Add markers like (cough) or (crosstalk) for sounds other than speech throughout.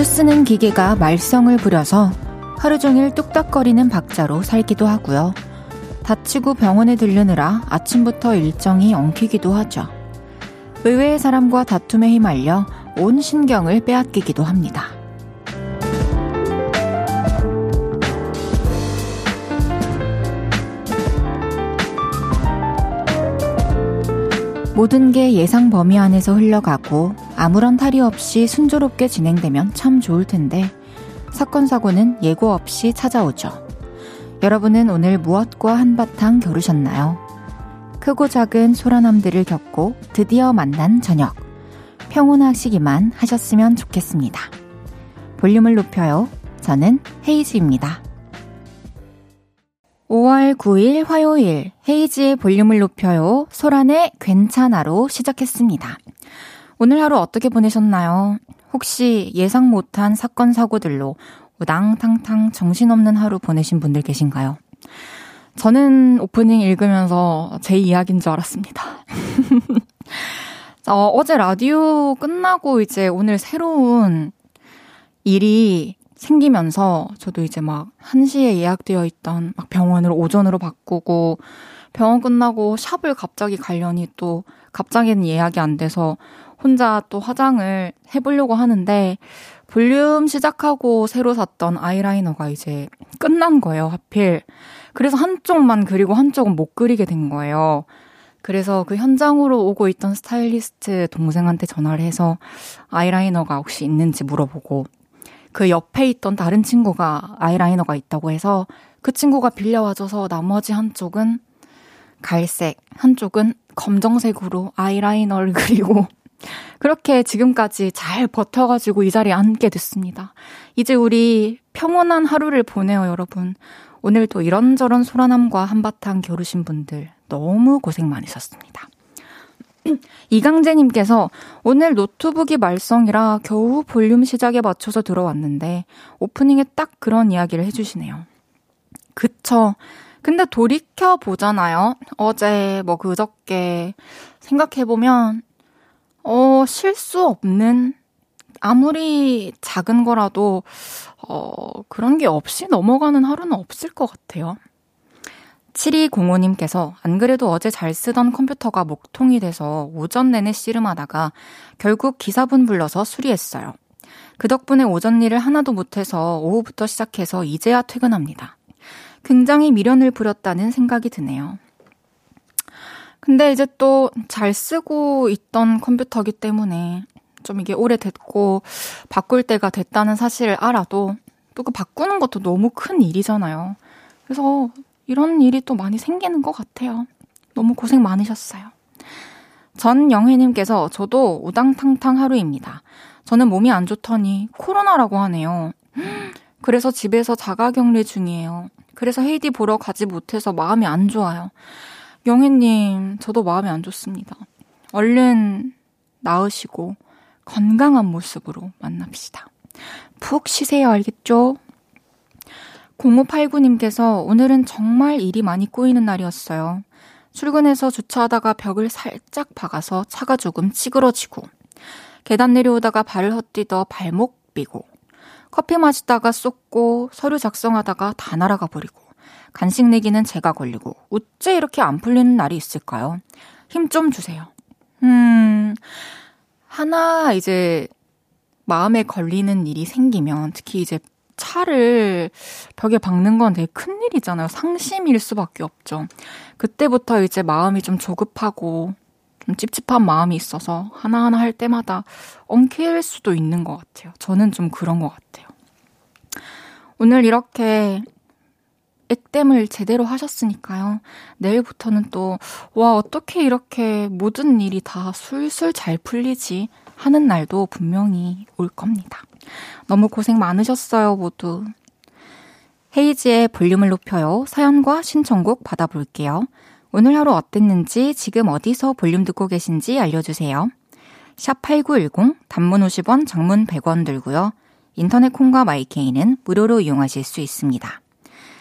자주 쓰는 기계가 말썽을 부려서 하루 종일 뚝딱거리는 박자로 살기도 하고요. 다치고 병원에 들르느라 아침부터 일정이 엉키기도 하죠. 의외의 사람과 다툼에 휘말려 온 신경을 빼앗기기도 합니다. 모든 게 예상 범위 안에서 흘러가고 아무런 탈이 없이 순조롭게 진행되면 참 좋을 텐데 사건 사고는 예고 없이 찾아오죠. 여러분은 오늘 무엇과 한바탕 겨루셨나요? 크고 작은 소란함들을 겪고 드디어 만난 저녁. 평온하시기만 하셨으면 좋겠습니다. 볼륨을 높여요. 저는 헤이즈입니다. 5월 9일 화요일 헤이지의 볼륨을 높여요. 소란의 괜찮아로 시작했습니다. 오늘 하루 어떻게 보내셨나요? 혹시 예상 못한 사건 사고들로 우당탕탕 정신없는 하루 보내신 분들 계신가요? 저는 오프닝 읽으면서 제 이야기인 줄 알았습니다. (laughs) 어, 어제 라디오 끝나고 이제 오늘 새로운 일이 생기면서 저도 이제 막 1시에 예약되어 있던 막 병원을 오전으로 바꾸고 병원 끝나고 샵을 갑자기 가려니 또 갑자기는 예약이 안 돼서 혼자 또 화장을 해보려고 하는데 볼륨 시작하고 새로 샀던 아이라이너가 이제 끝난 거예요, 하필. 그래서 한쪽만 그리고 한쪽은 못 그리게 된 거예요. 그래서 그 현장으로 오고 있던 스타일리스트 동생한테 전화를 해서 아이라이너가 혹시 있는지 물어보고 그 옆에 있던 다른 친구가 아이라이너가 있다고 해서 그 친구가 빌려와줘서 나머지 한쪽은 갈색, 한쪽은 검정색으로 아이라이너를 (laughs) 그리고 그렇게 지금까지 잘 버텨가지고 이 자리에 앉게 됐습니다. 이제 우리 평온한 하루를 보내요, 여러분. 오늘도 이런저런 소란함과 한바탕 겨루신 분들 너무 고생 많으셨습니다. (clears throat) 이강재님께서 오늘 노트북이 말썽이라 겨우 볼륨 시작에 맞춰서 들어왔는데 오프닝에 딱 그런 이야기를 해주시네요. 그쵸. 근데 돌이켜 보잖아요. 어제 뭐 그저께 생각해보면 어 실수 없는 아무리 작은 거라도 어 그런 게 없이 넘어가는 하루는 없을 것 같아요. 7205님께서 안 그래도 어제 잘 쓰던 컴퓨터가 목통이 돼서 오전 내내 씨름하다가 결국 기사분 불러서 수리했어요. 그 덕분에 오전 일을 하나도 못해서 오후부터 시작해서 이제야 퇴근합니다. 굉장히 미련을 부렸다는 생각이 드네요. 근데 이제 또 잘 쓰고 있던 컴퓨터기 때문에 좀 이게 오래됐고 바꿀 때가 됐다는 사실을 알아도 또 그 바꾸는 것도 너무 큰 일이잖아요. 그래서 이런 일이 또 많이 생기는 것 같아요. 너무 고생 많으셨어요. 전영혜님께서 저도 우당탕탕 하루입니다. 저는 몸이 안 좋더니 코로나라고 하네요. 그래서 집에서 자가 격리 중이에요. 그래서 헤이디 보러 가지 못해서 마음이 안 좋아요. 영혜님, 저도 마음이 안 좋습니다. 얼른 나으시고 건강한 모습으로 만납시다. 푹 쉬세요, 알겠죠? 0589님께서 오늘은 정말 일이 많이 꼬이는 날이었어요. 출근해서 주차하다가 벽을 살짝 박아서 차가 조금 찌그러지고, 계단 내려오다가 발을 헛디뎌 발목 삐고, 커피 마시다가 쏟고, 서류 작성하다가 다 날아가 버리고, 간식 내기는 제가 걸리고, 어째 이렇게 안 풀리는 날이 있을까요? 힘 좀 주세요. 음, 하나 이제 마음에 걸리는 일이 생기면, 특히 이제 차를 벽에 박는 건 되게 큰 일이잖아요. 상심일 수밖에 없죠. 그때부터 이제 마음이 좀 조급하고 좀 찝찝한 마음이 있어서 하나하나 할 때마다 엉킬 수도 있는 것 같아요. 저는 좀 그런 것 같아요. 오늘 이렇게 액땜을 제대로 하셨으니까요. 내일부터는 또, 와, 어떻게 이렇게 모든 일이 다 술술 잘 풀리지 하는 날도 분명히 올 겁니다. 너무 고생 많으셨어요, 모두. 헤이지의 볼륨을 높여요. 사연과 신청곡 받아볼게요. 오늘 하루 어땠는지, 지금 어디서 볼륨 듣고 계신지 알려주세요. 샵 8910, 단문 50원, 장문 100원 들고요. 인터넷 콩과 마이케이는 무료로 이용하실 수 있습니다.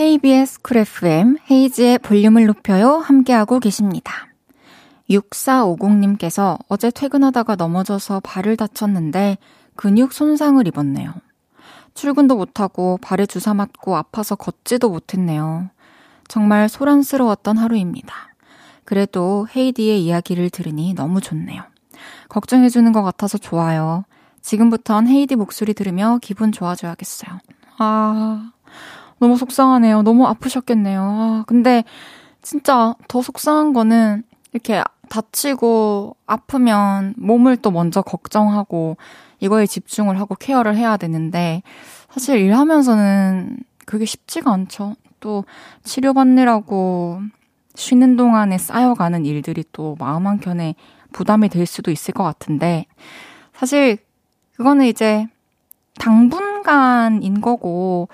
KBS 쿨 FM 헤이지의 볼륨을 높여요 함께하고 계십니다. 6450님께서 어제 퇴근하다가 넘어져서 발을 다쳤는데 근육 손상을 입었네요. 출근도 못하고 발에 주사 맞고 아파서 걷지도 못했네요. 정말 소란스러웠던 하루입니다. 그래도 헤이디의 이야기를 들으니 너무 좋네요. 걱정해주는 것 같아서 좋아요. 지금부턴 헤이디 목소리 들으며 기분 좋아져야겠어요. 아, 너무 속상하네요. 너무 아프셨겠네요. 아, 근데 진짜 더 속상한 거는 이렇게 다치고 아프면 몸을 또 먼저 걱정하고 이거에 집중을 하고 케어를 해야 되는데 사실 일하면서는 그게 쉽지가 않죠. 또 치료받느라고 쉬는 동안에 쌓여가는 일들이 또 마음 한켠에 부담이 될 수도 있을 것 같은데 사실 그거는 이제 당분간인 거고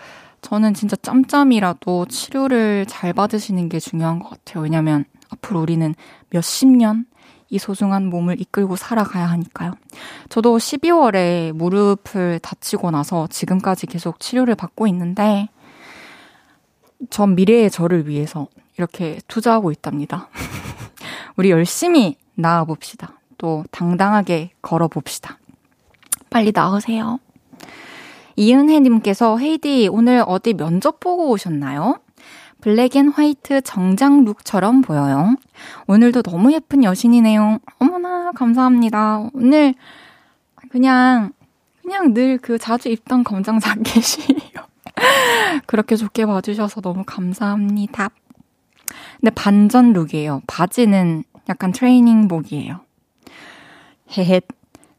저는 진짜 짬짬이라도 치료를 잘 받으시는 게 중요한 것 같아요. 왜냐면 앞으로 우리는 몇십 년 이 소중한 몸을 이끌고 살아가야 하니까요. 저도 12월에 무릎을 다치고 나서 지금까지 계속 치료를 받고 있는데, 전 미래의 저를 위해서 이렇게 투자하고 있답니다. (laughs) 우리 열심히 나아봅시다. 또 당당하게 걸어봅시다. 빨리 나으세요. 이은혜님께서 헤이디 오늘 어디 면접 보고 오셨나요? black and white 정장 look처럼 보여요. 오늘도 너무 예쁜 여신이네요. 어머나 감사합니다. 오늘 그냥 그냥 늘 그 자주 입던 검정 자켓이에요. (laughs) 그렇게 좋게 봐주셔서 너무 감사합니다. 근데 반전 look이에요. 바지는 약간 트레이닝복이에요. 헤헷.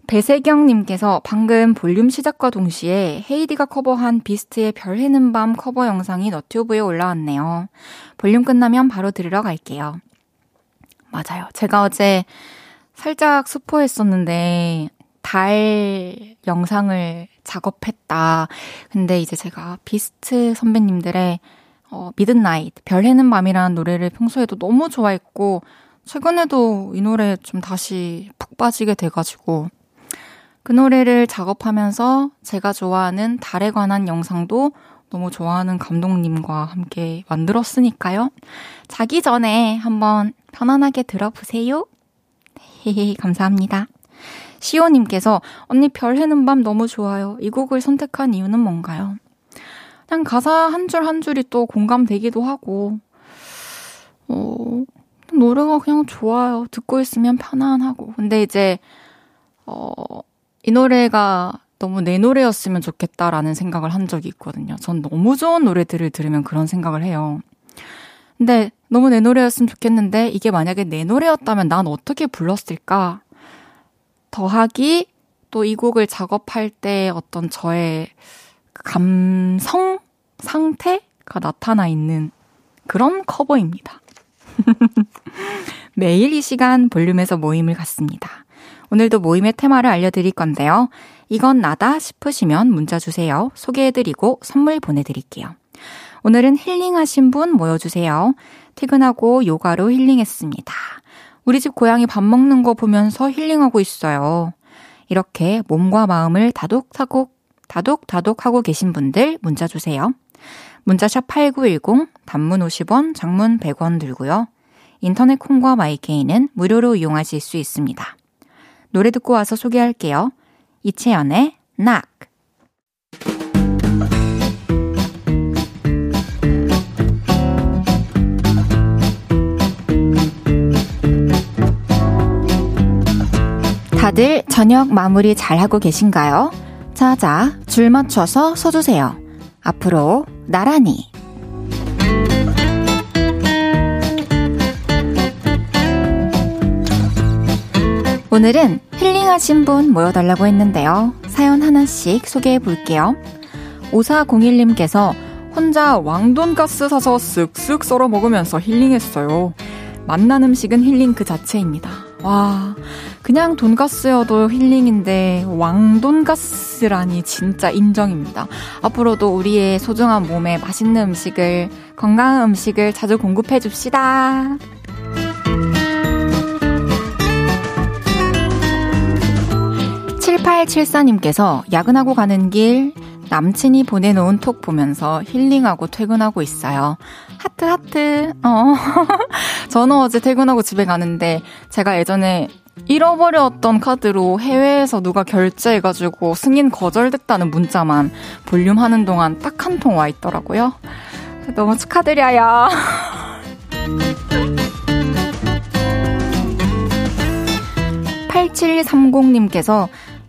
배세경님께서 방금 볼륨 시작과 동시에 헤이디가 커버한 비스트의 별 해는 밤 커버 영상이 너튜브에 올라왔네요. 볼륨 끝나면 바로 들으러 갈게요. 맞아요. 제가 어제 살짝 스포했었는데 달 영상을 작업했다. 근데 이제 제가 비스트 선배님들의 어, Midnight, 별 해는 밤이라는 노래를 평소에도 너무 좋아했고 최근에도 이 노래 좀 다시 푹 빠지게 돼가지고 그 노래를 작업하면서 제가 좋아하는 달에 관한 영상도 너무 좋아하는 감독님과 함께 만들었으니까요. 자기 전에 한번 편안하게 들어보세요. 헤헤, 감사합니다. 시오님께서 언니 별 해는 밤 너무 좋아요. 이 곡을 선택한 이유는 뭔가요? 그냥 가사 한 줄 한 줄이 또 공감되기도 하고, 어, 노래가 그냥 좋아요. 듣고 있으면 편안하고. 근데 이제, 어, 이 노래가 너무 내 노래였으면 좋겠다라는 생각을 한 적이 있거든요. 전 너무 좋은 노래들을 들으면 그런 생각을 해요. 근데 너무 내 노래였으면 좋겠는데 이게 만약에 내 노래였다면 난 어떻게 불렀을까? 더하기 또 이 곡을 작업할 때 어떤 저의 감성 상태가 나타나 있는 그런 커버입니다. (laughs) 매일 이 시간 볼륨에서 모임을 갖습니다. 오늘도 모임의 테마를 알려드릴 건데요. 이건 나다 싶으시면 문자 주세요. 소개해드리고 선물 보내드릴게요. 오늘은 힐링하신 분 모여주세요. 퇴근하고 요가로 힐링했습니다. 우리 집 고양이 밥 먹는 거 보면서 힐링하고 있어요. 이렇게 몸과 마음을 다독다독, 다독다독 하고 계신 분들 문자 주세요. 문자샵 8910, 단문 50원, 장문 100원 들고요. 인터넷 콩과 마이케이는 무료로 이용하실 수 있습니다. 노래 듣고 와서 소개할게요. 이채연의 낙. 다들 저녁 마무리 잘 하고 계신가요? 자자, 줄 맞춰서 서주세요. 앞으로 나란히. 오늘은 힐링하신 분 모여달라고 했는데요. 사연 하나씩 소개해 볼게요. 5401님께서 혼자 왕돈가스 사서 쓱쓱 썰어 먹으면서 힐링했어요. 만난 음식은 힐링 그 자체입니다. 와, 그냥 돈가스여도 힐링인데 왕돈가스라니 진짜 인정입니다. 앞으로도 우리의 소중한 몸에 맛있는 음식을, 건강한 음식을 자주 공급해 줍시다. 7874님께서 야근하고 가는 길 남친이 보내놓은 톡 보면서 힐링하고 퇴근하고 있어요. 하트, 하트. 어. (laughs) 저는 어제 퇴근하고 집에 가는데 제가 예전에 잃어버렸던 카드로 해외에서 누가 결제해가지고 승인 거절됐다는 문자만 볼륨 하는 동안 딱 한 통 와 있더라고요. 너무 축하드려요. (laughs) 8730님께서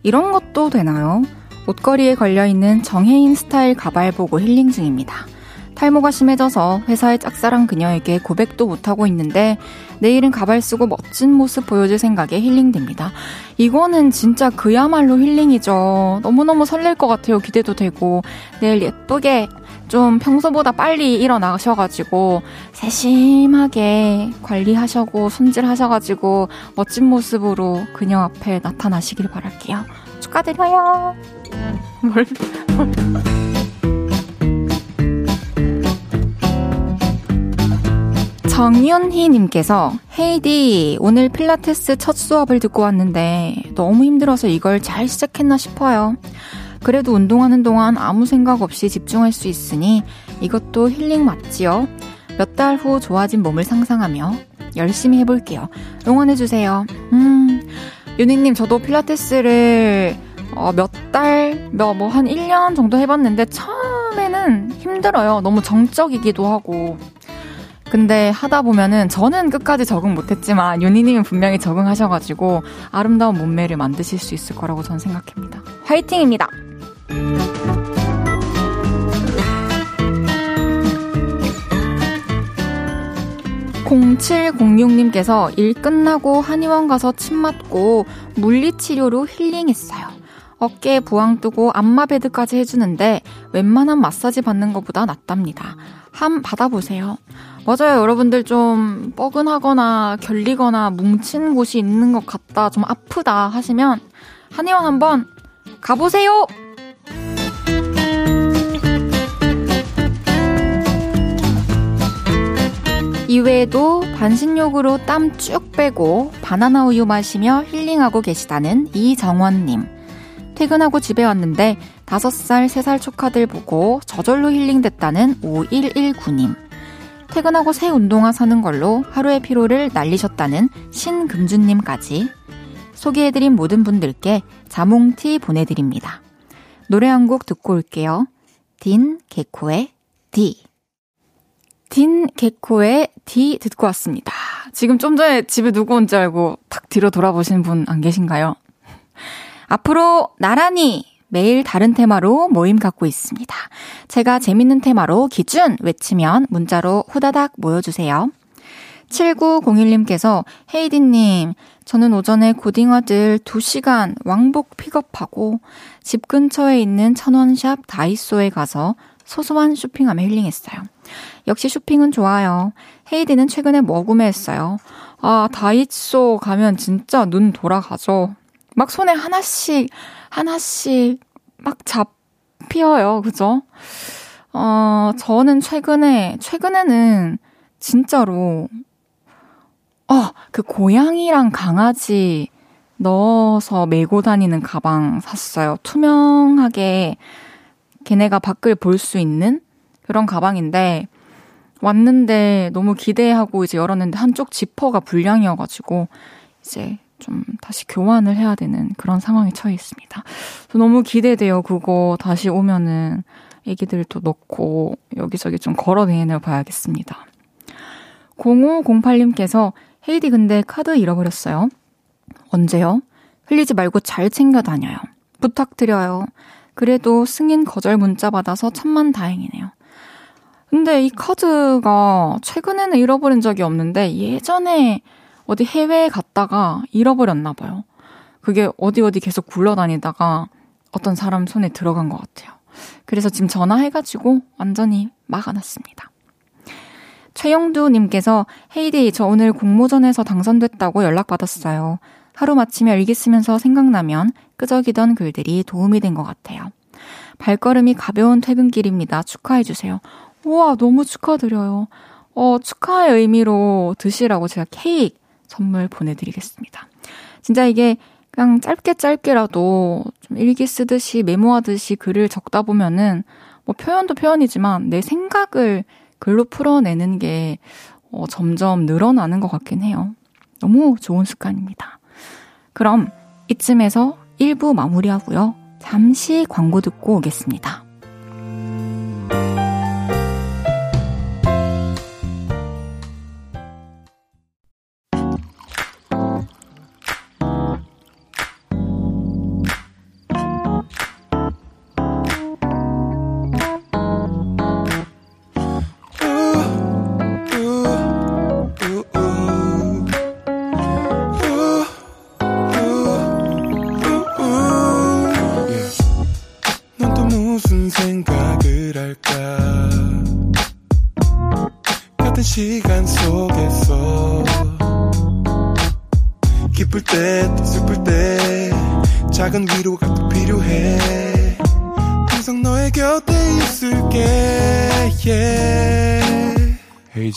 이런 것도 되나요? 옷걸이에 걸려있는 정혜인 스타일 가발 보고 힐링 중입니다. 탈모가 심해져서 회사의 짝사랑 그녀에게 고백도 못하고 있는데 내일은 가발 쓰고 멋진 모습 보여줄 생각에 힐링됩니다. 이거는 진짜 그야말로 힐링이죠. 너무너무 설렐 것 같아요. 기대도 되고. 내일 예쁘게 좀 평소보다 빨리 일어나셔가지고 세심하게 관리하셔고 손질하셔가지고 멋진 모습으로 그녀 앞에 나타나시길 바랄게요. 축하드려요. 뭘, 뭘. 정윤희님께서 헤이디 오늘 필라테스 첫 수업을 듣고 왔는데 너무 힘들어서 이걸 잘 시작했나 싶어요. 그래도 운동하는 동안 아무 생각 없이 집중할 수 있으니 이것도 힐링 맞지요? 몇 달 후 좋아진 몸을 상상하며 열심히 해볼게요. 응원해주세요. 음, 윤희님, 저도 필라테스를 어, 몇 달, 몇, 뭐, 한 1년 정도 해봤는데, 처음에는 힘들어요. 너무 정적이기도 하고. 근데 하다 보면은 저는 끝까지 적응 못했지만 윤희님은 분명히 적응하셔가지고 아름다운 몸매를 만드실 수 있을 거라고 저는 생각합니다. 화이팅입니다! 0706님께서 일 끝나고 한의원 가서 침 맞고 물리치료로 힐링했어요. 어깨에 부항 뜨고 안마베드까지 해주는데 웬만한 마사지 받는 것보다 낫답니다. 함 받아보세요. 맞아요. 여러분들 좀 뻐근하거나 결리거나 뭉친 곳이 있는 것 같다, 좀 아프다 하시면 한의원 한번 가보세요! 이외에도 반신욕으로 땀 쭉 빼고 바나나 우유 마시며 힐링하고 계시다는 이정원님. 퇴근하고 집에 왔는데 5살, 3살 조카들 보고 저절로 힐링됐다는 5119님. 퇴근하고 새 운동화 사는 걸로 하루의 피로를 날리셨다는 신금준님까지 소개해드린 모든 분들께 자몽티 보내드립니다. 노래 한 곡 듣고 올게요. 딘 개코의 디. 딘 개코의 디 듣고 왔습니다. 지금 좀 전에 집에 누구 온지 알고 탁 뒤로 돌아보신 분 안 계신가요? (laughs) 앞으로 나란히 매일 다른 테마로 모임 갖고 있습니다. 제가 재밌는 테마로 기준 외치면 문자로 후다닥 모여주세요. 7901님께서 헤이디님, 저는 오전에 고딩아들 2시간 왕복 픽업하고 집 근처에 있는 천원샵 다이소에 가서 소소한 쇼핑하며 힐링했어요. 역시 쇼핑은 좋아요. 헤이디는 최근에 뭐 구매했어요? 아, 다이소 가면 진짜 눈 돌아가죠. 막 손에 하나씩, 하나씩 막 잡히어요. 그죠? 어, 저는 최근에, 최근에는 진짜로, 어, 그 고양이랑 강아지 넣어서 메고 다니는 가방 샀어요. 투명하게 걔네가 밖을 볼 수 있는 그런 가방인데, 왔는데 너무 기대하고 이제 열었는데 한쪽 지퍼가 불량이어가지고 이제 좀 다시 교환을 해야 되는 그런 상황에 처해 있습니다. 너무 기대돼요. 그거 다시 오면은 애기들도 넣고 여기저기 좀 걸어 다녀 봐야겠습니다. 0508님께서 헤이디 근데 카드 잃어버렸어요. 언제요? 흘리지 말고 잘 챙겨 다녀요. 부탁드려요. 그래도 승인 거절 문자 받아서 천만 다행이네요. 근데 이 카드가 최근에는 잃어버린 적이 없는데 예전에 어디 해외에 갔다가 잃어버렸나 봐요. 그게 어디 어디 계속 굴러다니다가 어떤 사람 손에 들어간 것 같아요. 그래서 지금 전화해가지고 완전히 막아놨습니다. 최영두님께서 헤이디, 저 오늘 공모전에서 당선됐다고 연락받았어요. 하루 마치며 일기 쓰면서 생각나면 끄적이던 글들이 도움이 된 것 같아요. 발걸음이 가벼운 퇴근길입니다. 축하해주세요. 우와, 너무 축하드려요. 어, 축하의 의미로 드시라고 제가 케이크 선물 보내드리겠습니다. 진짜 이게 그냥 짧게 짧게라도 좀 일기 쓰듯이 메모하듯이 글을 적다 보면은 뭐 표현도 표현이지만 내 생각을 글로 풀어내는 게 어, 점점 늘어나는 것 같긴 해요. 너무 좋은 습관입니다. 그럼 이쯤에서 1부 마무리하고요. 잠시 광고 듣고 오겠습니다.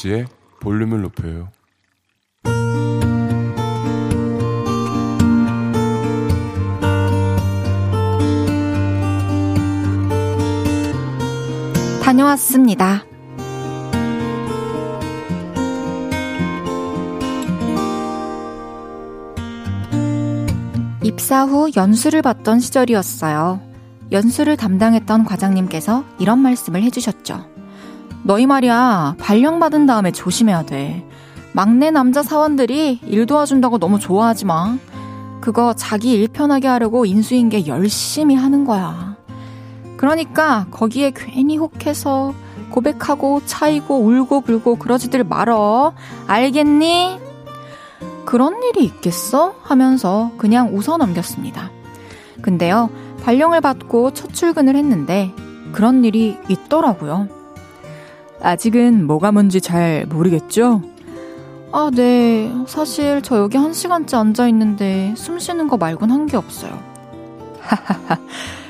홈이지에 볼륨을 높여요. 다녀왔습니다. 입사 후 연수를 받던 시절이었어요. 연수를 담당했던 과장님께서 이런 말씀을 해주셨죠. 너희 말이야, 발령받은 다음에 조심해야 돼. 막내 남자 사원들이 일 도와준다고 너무 좋아하지 마. 그거 자기 일 편하게 하려고 인수인계 열심히 하는 거야. 그러니까 거기에 괜히 혹해서 고백하고 차이고 울고 불고 그러지들 말어. 알겠니? 그런 일이 있겠어? 하면서 그냥 웃어 넘겼습니다. 근데요, 발령을 받고 첫 출근을 했는데 그런 일이 있더라고요. 아직은 뭐가 뭔지 잘 모르겠죠? 아, 네. 사실 저 여기 한 시간째 앉아 있는데 숨 쉬는 거 말곤 한 게 없어요. 하하하.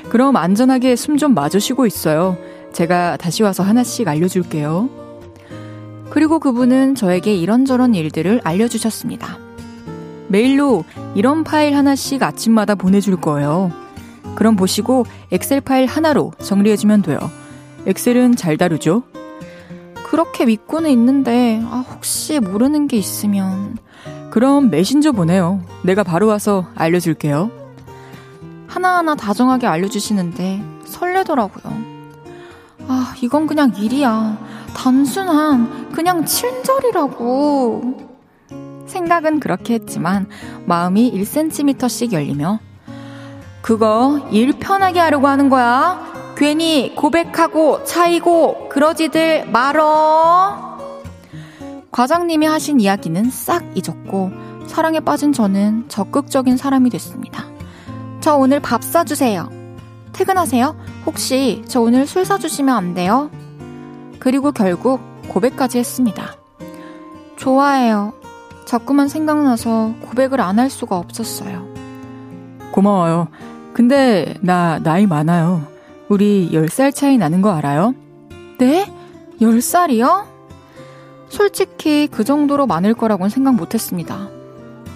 그럼 안전하게 숨 좀 마주쉬고 있어요. 제가 다시 와서 하나씩 알려줄게요. 그리고 그분은 저에게 이런저런 일들을 알려주셨습니다. 메일로 이런 파일 하나씩 아침마다 보내줄 거예요. 그럼 보시고 엑셀 파일 하나로 정리해주면 돼요. 엑셀은 잘 다루죠? 그렇게 믿고는 있는데, 아, 혹시 모르는 게 있으면. 그럼 메신저 보내요. 내가 바로 와서 알려줄게요. 하나하나 다정하게 알려주시는데 설레더라고요. 아, 이건 그냥 일이야. 단순한, 그냥 친절이라고. 생각은 그렇게 했지만, 마음이 1cm씩 열리며, 그거 일 편하게 하려고 하는 거야. 괜히 고백하고 차이고 그러지들 말어. 과장님이 하신 이야기는 싹 잊었고 사랑에 빠진 저는 적극적인 사람이 됐습니다. 저 오늘 밥 사주세요. 퇴근하세요? 혹시 저 오늘 술 사주시면 안 돼요? 그리고 결국 고백까지 했습니다. 좋아해요. 자꾸만 생각나서 고백을 안 할 수가 없었어요. 고마워요. 근데 나 나이 많아요. 우리 10살 차이 나는 거 알아요? 네? 10살이요? 솔직히 그 정도로 많을 거라고는 생각 못 했습니다.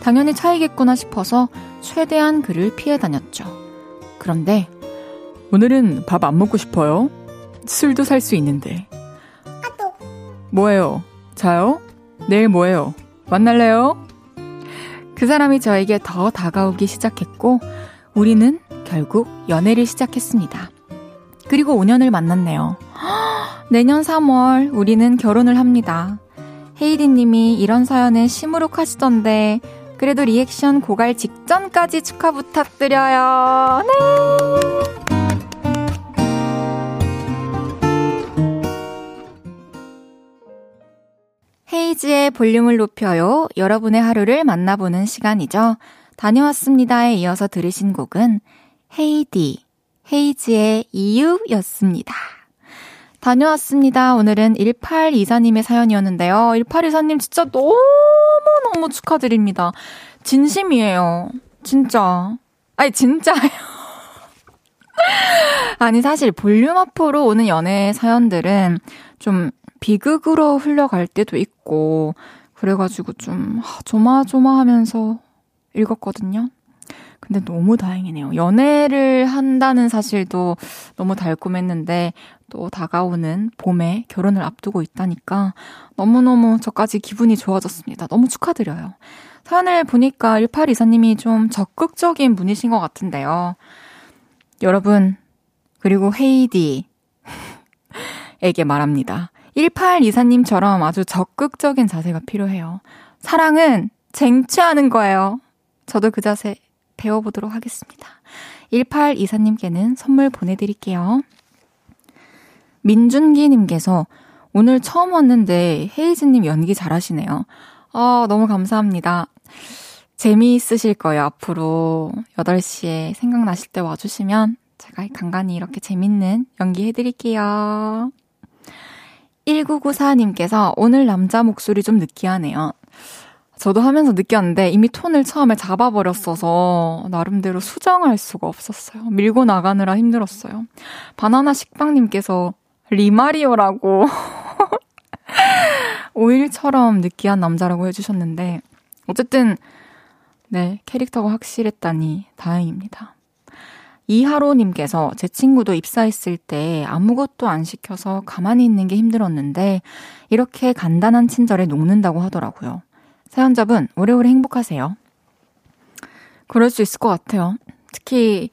당연히 차이겠구나 싶어서 최대한 그를 피해 다녔죠. 그런데 오늘은 밥 안 먹고 싶어요. 술도 살 수 있는데. 뭐예요? 자요? 내일 뭐예요? 만날래요? 그 사람이 저에게 더 다가오기 시작했고, 우리는 결국 연애를 시작했습니다. 그리고 5년을 만났네요. (gasps) 내년 3월 우리는 결혼을 합니다. 헤이디 님이 이런 사연에 시무룩하시던데 그래도 리액션 고갈 직전까지 축하 부탁드려요. 네. 헤이즈의 볼륨을 높여요. 여러분의 하루를 만나보는 시간이죠. 다녀왔습니다에 이어서 들으신 곡은 헤이디 헤이즈의 이유였습니다. 다녀왔습니다. 오늘은 1824님의 사연이었는데요. 1824님 진짜 너무너무 축하드립니다. 진심이에요. 진짜. 아니, 진짜예요. (laughs) 아니, 사실 볼륨 앞으로 오는 연애 사연들은 좀 비극으로 흘러갈 때도 있고, 그래가지고 좀 조마조마하면서 읽었거든요. 근데 너무 다행이네요. 연애를 한다는 사실도 너무 달콤했는데 또 다가오는 봄에 결혼을 앞두고 있다니까 너무너무 저까지 기분이 좋아졌습니다. 너무 축하드려요. 사연을 보니까 1824님이 좀 적극적인 분이신 것 같은데요. 여러분, 그리고 헤이디, 에게 말합니다. 1824님처럼 아주 적극적인 자세가 필요해요. 사랑은 쟁취하는 거예요. 저도 그 자세 배워보도록 하겠습니다. 1824님께는 선물 보내드릴게요. 민준기님께서 오늘 처음 왔는데 헤이즈님 연기 잘하시네요. 아, 너무 감사합니다. 재미있으실 거예요, 앞으로. 8시에 생각나실 때 와주시면 제가 간간히 이렇게 재밌는 연기 해드릴게요. 1994님께서 오늘 남자 목소리 좀 느끼하네요. 저도 하면서 느꼈는데 이미 톤을 처음에 잡아버렸어서 나름대로 수정할 수가 없었어요. 밀고 나가느라 힘들었어요. 바나나 식빵님께서 리마리오라고 (laughs) 오일처럼 느끼한 남자라고 해주셨는데 어쨌든 네 캐릭터가 확실했다니 다행입니다. 이하로님께서 제 친구도 입사했을 때 아무것도 안 시켜서 가만히 있는 게 힘들었는데 이렇게 간단한 친절에 녹는다고 하더라고요. 사연자분 오래오래 행복하세요. 그럴 수 있을 것 같아요. 특히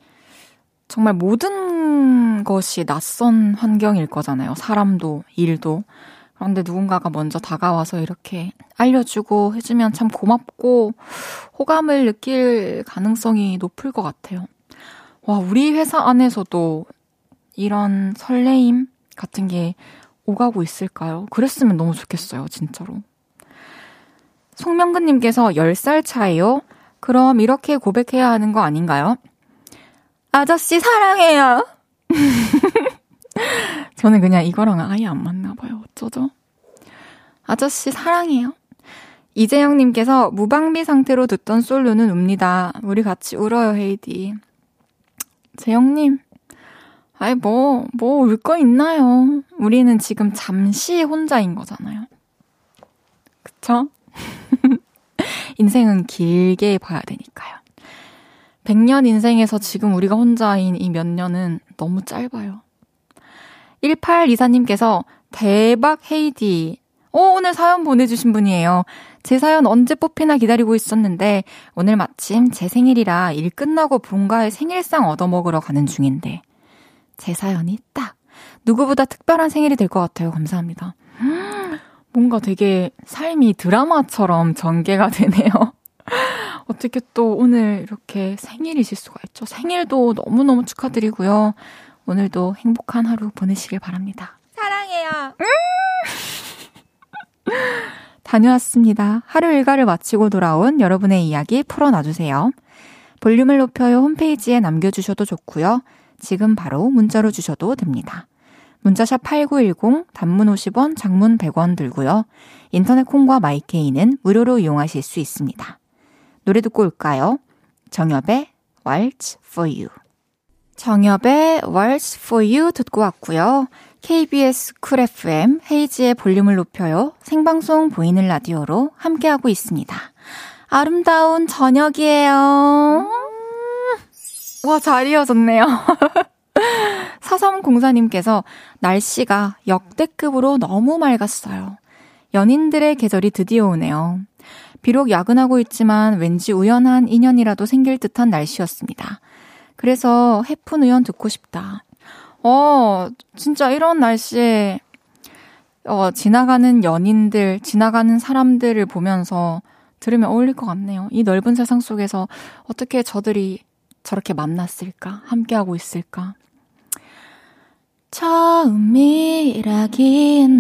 정말 모든 것이 낯선 환경일 거잖아요. 사람도, 일도. 그런데 누군가가 먼저 다가와서 이렇게 알려주고 해주면 참 고맙고 호감을 느낄 가능성이 높을 것 같아요. 와, 우리 회사 안에서도 이런 설레임 같은 게 오가고 있을까요? 그랬으면 너무 좋겠어요, 진짜로. 송명근님께서 10살 차예요? 그럼 이렇게 고백해야 하는 거 아닌가요? 아저씨 사랑해요. (laughs) 저는 그냥 이거랑 아예 안 맞나 봐요. 어쩌죠? 아저씨 사랑해요. 이재영님께서 무방비 상태로 듣던 솔로는 웁니다. 우리 같이 울어요, 헤이디. 재영님, 아이, 뭐, 뭐, 울 거 있나요? 우리는 지금 잠시 혼자인 거잖아요. 그쵸? (laughs) 인생은 길게 봐야 되니까요. 100년 인생에서 지금 우리가 혼자인 이 몇 년은 너무 짧아요. 1824님께서 대박 헤이디. 오, 오늘 사연 보내주신 분이에요. 제 사연 언제 뽑히나 기다리고 있었는데 오늘 마침 제 생일이라 일 끝나고 본가에 생일상 얻어먹으러 가는 중인데 제 사연이 딱 누구보다 특별한 생일이 될 것 같아요. 감사합니다. 뭔가 되게 삶이 드라마처럼 전개가 되네요. (laughs) 어떻게 또 오늘 이렇게 생일이실 수가 있죠. 생일도 너무너무 축하드리고요. 오늘도 행복한 하루 보내시길 바랍니다. 사랑해요. 음! (laughs) 다녀왔습니다. 하루 일과를 마치고 돌아온 여러분의 이야기 풀어놔주세요. 볼륨을 높여요 홈페이지에 남겨주셔도 좋고요. 지금 바로 문자로 주셔도 됩니다. 문자샵 8910, 단문 50원, 장문 100원 들고요. 인터넷 콩과 마이케이는 무료로 이용하실 수 있습니다. 노래 듣고 올까요? 정엽의 Waltz for You. 정엽의 Waltz for You 듣고 왔고요. KBS 쿨 FM 헤이즈의 볼륨을 높여요. 생방송 보이는 라디오로 함께하고 있습니다. 아름다운 저녁이에요. 음. 와, 잘 이어졌네요. (laughs) 4304님께서 날씨가 역대급으로 너무 맑았어요. 연인들의 계절이 드디어 오네요. 비록 야근하고 있지만 왠지 우연한 인연이라도 생길 듯한 날씨였습니다. 그래서 해픈 우연 듣고 싶다. 어, 진짜 이런 날씨에, 어, 지나가는 연인들, 지나가는 사람들을 보면서 들으면 어울릴 것 같네요. 이 넓은 세상 속에서 어떻게 저들이 저렇게 만났을까? 함께하고 있을까? 처음이라기엔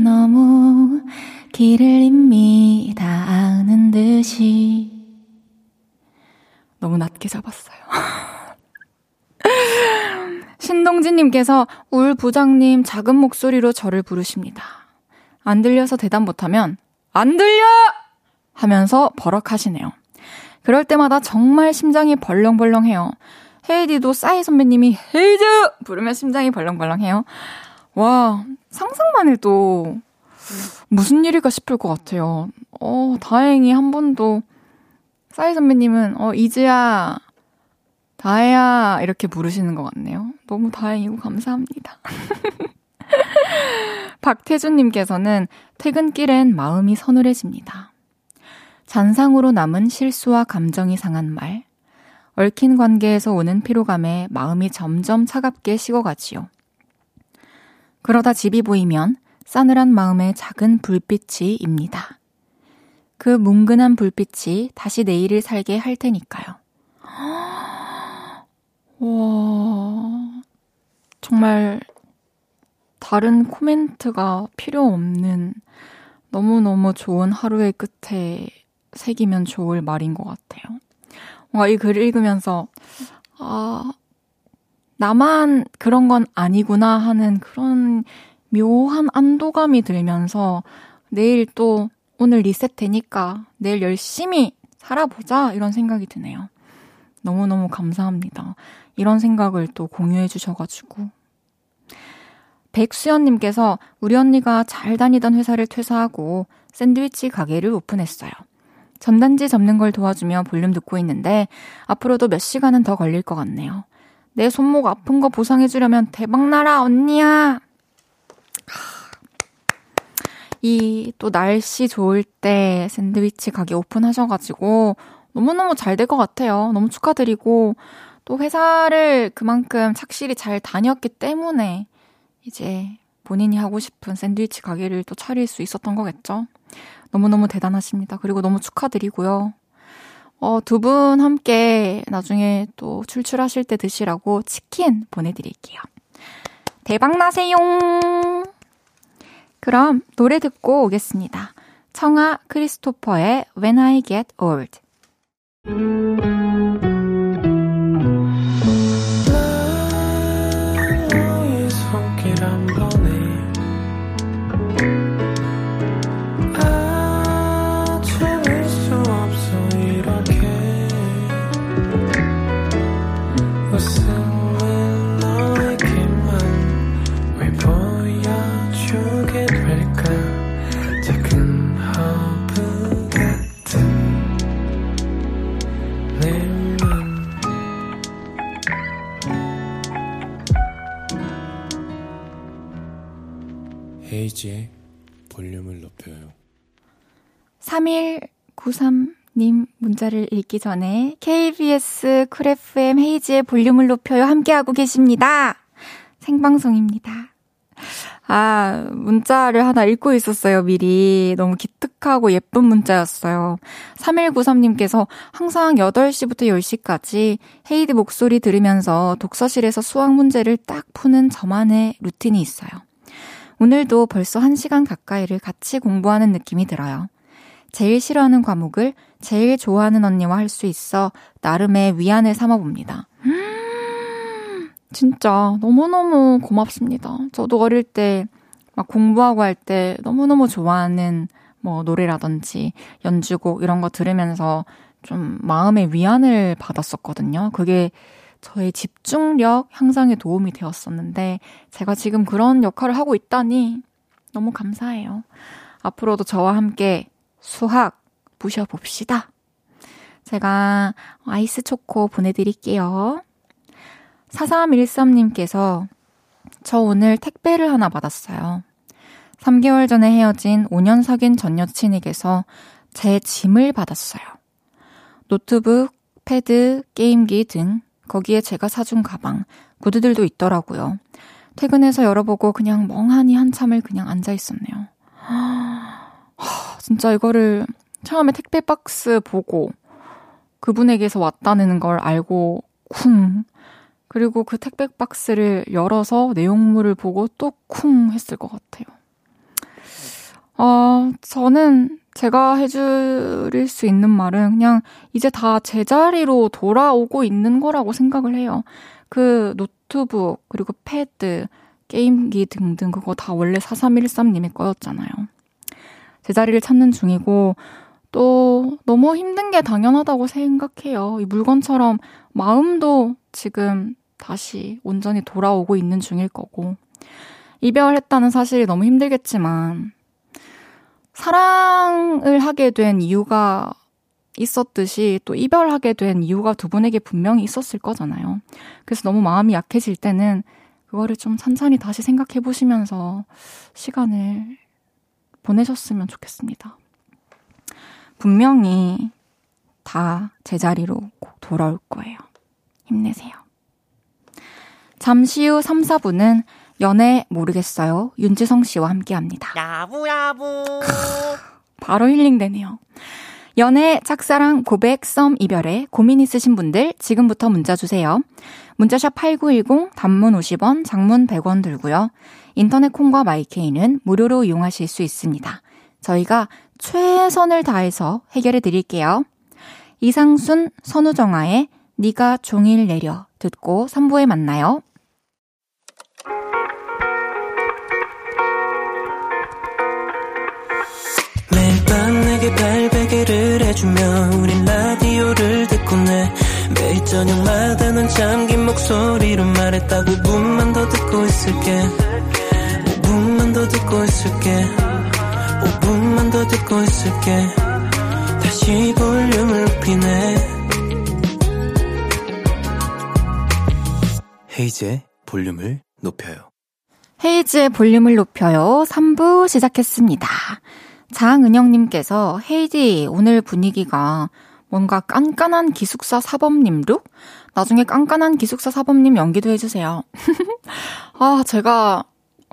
너무 길을 이미 다 아는 듯이 너무 낮게 잡았어요. (laughs) 신동진님께서 울 부장님 작은 목소리로 저를 부르십니다. 안 들려서 대답 못하면 안 들려! 하면서 버럭하시네요. 그럴 때마다 정말 심장이 벌렁벌렁해요. 헤이디도 싸이 선배님이 헤이즈! 부르면 심장이 벌렁벌렁해요. 와, 상상만 해도 무슨 일일까 싶을 것 같아요. 어, 다행히 한 번도 싸이 선배님은 어, 이즈야, 다혜야 이렇게 부르시는 것 같네요. 너무 다행이고 감사합니다. (laughs) 박태준님께서는 퇴근길엔 마음이 서늘해집니다. 잔상으로 남은 실수와 감정이 상한 말, 얽힌 관계에서 오는 피로감에 마음이 점점 차갑게 식어가지요. 그러다 집이 보이면 싸늘한 마음의 작은 불빛이 입니다. 그 뭉근한 불빛이 다시 내일을 살게 할 테니까요. (gasps) 와, 정말 다른 코멘트가 필요 없는 너무너무 좋은 하루의 끝에 새기면 좋을 말인 것 같아요. 뭔가 이 글을 읽으면서, 아, 나만 그런 건 아니구나 하는 그런 묘한 안도감이 들면서 내일 또 오늘 리셋 되니까 내일 열심히 살아보자 이런 생각이 드네요. 너무너무 감사합니다. 이런 생각을 또 공유해 주셔가지고. 백수연님께서 우리 언니가 잘 다니던 회사를 퇴사하고 샌드위치 가게를 오픈했어요. 전단지 접는 걸 도와주며 볼륨 듣고 있는데 앞으로도 몇 시간은 더 걸릴 것 같네요. 내 손목 아픈 거 보상해주려면 대박나라 언니야! 이 또 날씨 좋을 때 샌드위치 가게 오픈하셔가지고 너무너무 잘 될 것 같아요. 너무 축하드리고 또 회사를 그만큼 착실히 잘 다녔기 때문에 이제 본인이 하고 싶은 샌드위치 가게를 또 차릴 수 있었던 거겠죠. 너무너무 대단하십니다. 그리고 너무 축하드리고요. 어, 두 분 함께 나중에 또 출출하실 때 드시라고 치킨 보내드릴게요. 대박나세요! 그럼 노래 듣고 오겠습니다. 청아 크리스토퍼의 When I Get Old. 님 문자를 읽기 전에 KBS 쿨 FM 헤이즈의 볼륨을 높여요 함께하고 계십니다. 생방송입니다. 아, 문자를 하나 읽고 있었어요, 미리. 너무 기특하고 예쁜 문자였어요. 3193님께서 항상 8시부터 10시까지 헤이즈 목소리 들으면서 독서실에서 수학 문제를 딱 푸는 저만의 루틴이 있어요. 오늘도 벌써 1시간 가까이를 같이 공부하는 느낌이 들어요. 제일 싫어하는 과목을 제일 좋아하는 언니와 할 수 있어 나름의 위안을 삼아봅니다. 음, 진짜 너무너무 고맙습니다. 저도 어릴 때 막 공부하고 할 때 너무너무 좋아하는 뭐 노래라든지 연주곡 이런 거 들으면서 좀 마음의 위안을 받았었거든요. 그게 저의 집중력 향상에 도움이 되었었는데 제가 지금 그런 역할을 하고 있다니 너무 감사해요. 앞으로도 저와 함께 수학 부셔봅시다. 제가 아이스 초코 보내드릴게요. 4313님께서 저 오늘 택배를 하나 받았어요. 3개월 전에 헤어진 5년 사귄 전 여친에게서 제 짐을 받았어요. 노트북, 패드, 게임기 등 거기에 제가 사준 가방, 구두들도 있더라고요. 퇴근해서 열어보고 그냥 멍하니 한참을 그냥 앉아 있었네요. 하, 진짜 이거를 처음에 택배 박스 보고 그분에게서 왔다는 걸 알고 쿵. 그리고 그 택배 박스를 열어서 내용물을 보고 또 쿵 했을 것 같아요. 어, 저는 제가 해줄 수 있는 말은 그냥 이제 다 제자리로 돌아오고 있는 거라고 생각을 해요. 그 노트 노트북, 그리고 패드, 게임기 등등 그거 다 원래 4313님의 거였잖아요. 제자리를 찾는 중이고, 또 너무 힘든 게 당연하다고 생각해요. 이 물건처럼 마음도 지금 다시 온전히 돌아오고 있는 중일 거고. 이별했다는 사실이 너무 힘들겠지만, 사랑을 하게 된 이유가 있었듯이 또 이별하게 된 이유가 두 분에게 분명히 있었을 거잖아요. 그래서 너무 마음이 약해질 때는 그거를 좀 천천히 다시 생각해 보시면서 시간을 보내셨으면 좋겠습니다. 분명히 다 제자리로 꼭 돌아올 거예요. 힘내세요. 잠시 후 3, 4분은 연애 모르겠어요. 윤지성 씨와 함께 합니다. 야부야부. 바로 힐링되네요. 연애, 짝사랑, 고백, 썸, 이별에 고민 있으신 분들 지금부터 문자 주세요. 문자샵 8910 단문 50원, 장문 100원 들고요. 인터넷 콩과 마이케이는 무료로 이용하실 수 있습니다. 저희가 최선을 다해서 해결해 드릴게요. 이상순, 선우정아의 네가 종일 내려 듣고 3부에 만나요. 매일 밤 내게 발베개를 해주며 우린 라디오를 듣고 내 매일 저녁마다 넌 잠긴 목소리로 말했다 5분만 더 듣고 있을게 5분만 더 듣고 있을게 5분만 더 듣고 있을게 다시 볼륨을 높이네 헤이즈의 볼륨을 높여요 헤이즈의 볼륨을 높여요. 3부 시작했습니다. 장은영님께서 헤이디 오늘 분위기가 뭔가 깐깐한 기숙사 사범님 룩? 나중에 깐깐한 기숙사 사범님 연기도 해주세요. (laughs) 아, 제가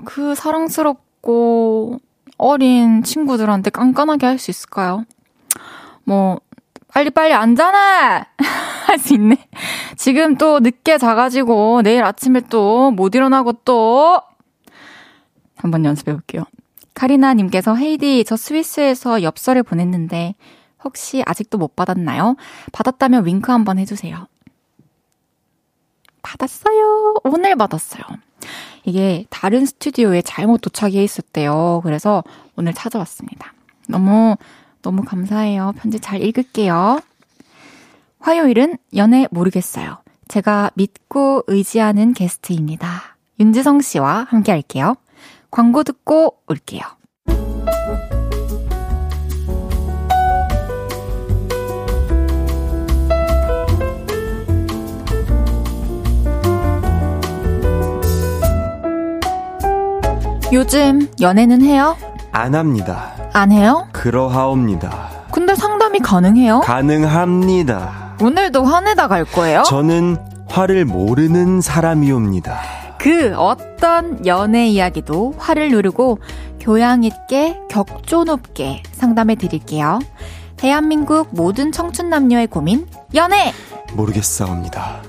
그 사랑스럽고 어린 친구들한테 깐깐하게 할 수 있을까요? 뭐, 빨리빨리 앉아나! (laughs) 할 수 있네. 지금 또 늦게 자가지고 내일 아침에 또 못 일어나고 또 한번 연습해 볼게요. 카리나님께서 헤이디 저 스위스에서 엽서를 보냈는데 혹시 아직도 못 받았나요? 받았다면 윙크 한번 해주세요. 받았어요. 오늘 받았어요. 이게 다른 스튜디오에 잘못 도착해 있었대요. 그래서 오늘 찾아왔습니다. 너무 너무 감사해요. 편지 잘 읽을게요. 화요일은 연애 모르겠어요. 제가 믿고 의지하는 게스트입니다. 윤지성 씨와 함께 할게요. 광고 듣고 올게요. 요즘 연애는 해요? 안 합니다. 안 해요? 그러하옵니다. 근데 상담이 가능해요? 가능합니다. 오늘도 화내다 갈 거예요? 저는 화를 모르는 사람이옵니다. 그 어떤 연애 이야기도 화를 누르고 교양 있게 격조 높게 상담해 드릴게요. 대한민국 모든 청춘 남녀의 고민 연애 모르겠사옵니다.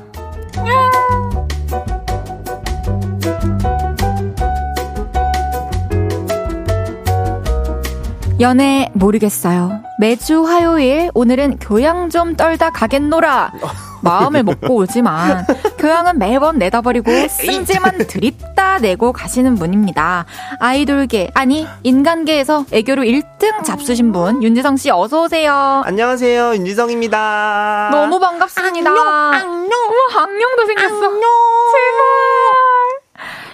연애 모르겠어요. 매주 화요일 오늘은 교양 좀 떨다 가겠노라. 마음을 먹고 오지만 교양은 매번 내다버리고 승질만 드립다 내고 가시는 분입니다. 아이돌계 아니 인간계에서 애교로 1등 잡수신 분 윤지성 씨 어서 오세요. 안녕하세요. 윤지성입니다. 너무 반갑습니다. 안녕. 우와, 악령도 생겼어. 제발.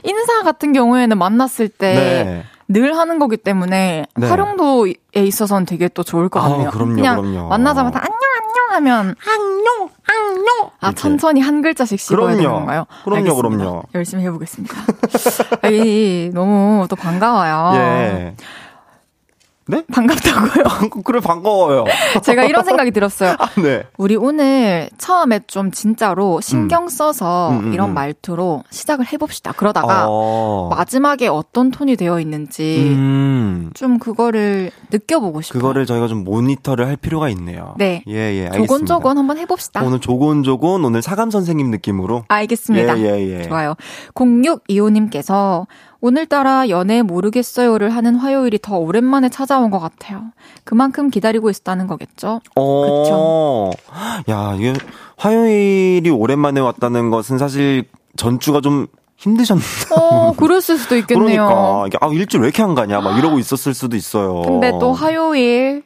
인사 같은 경우에는 만났을 때 늘 네. 하는 거기 때문에 네. 활용도에 있어서는 되게 또 좋을 것 아우, 같네요. 그럼요, 그냥 그럼요. 만나자마자 안녕 안녕 하면 안녕 안녕 아 이렇게. 천천히 한 글자씩 씹어야 되는 그럼요. 건가요? 그럼요, 알겠습니다. 그럼요. 열심히 해보겠습니다. (laughs) 이 너무 또 반가워요. 예. 네? 반갑다고요. (laughs) 그래 반가워요. 제가 이런 생각이 들었어요. 아, 네. 우리 오늘 처음에 좀 진짜로 신경 써서 음, 음, 이런 음. 말투로 시작을 해봅시다. 그러다가 어. 마지막에 어떤 톤이 되어 있는지 음. 좀 그거를 느껴보고 싶어요. 그거를 저희가 좀 모니터를 할 필요가 있네요. 네. 예, 예. 알겠습니다. 조곤조곤 한번 해봅시다. 오늘 조곤조곤 오늘 사감 선생님 느낌으로. 알겠습니다. 예, 예, 예. 좋아요. 0625님께서 오늘따라 연애 모르겠어요를 하는 화요일이 더 오랜만에 찾아온 것 같아요. 그만큼 기다리고 있었다는 거겠죠? 어. (gasps) 야, 이게 화요일이 오랜만에 왔다는 것은 사실 전주가 좀 힘드셨나? 어, 그랬을 수도 (laughs) 있겠네요. 그러니까 아 일주일 왜 이렇게 안 가냐 막 이러고 (gasps) 있었을 수도 있어요. 근데 또 화요일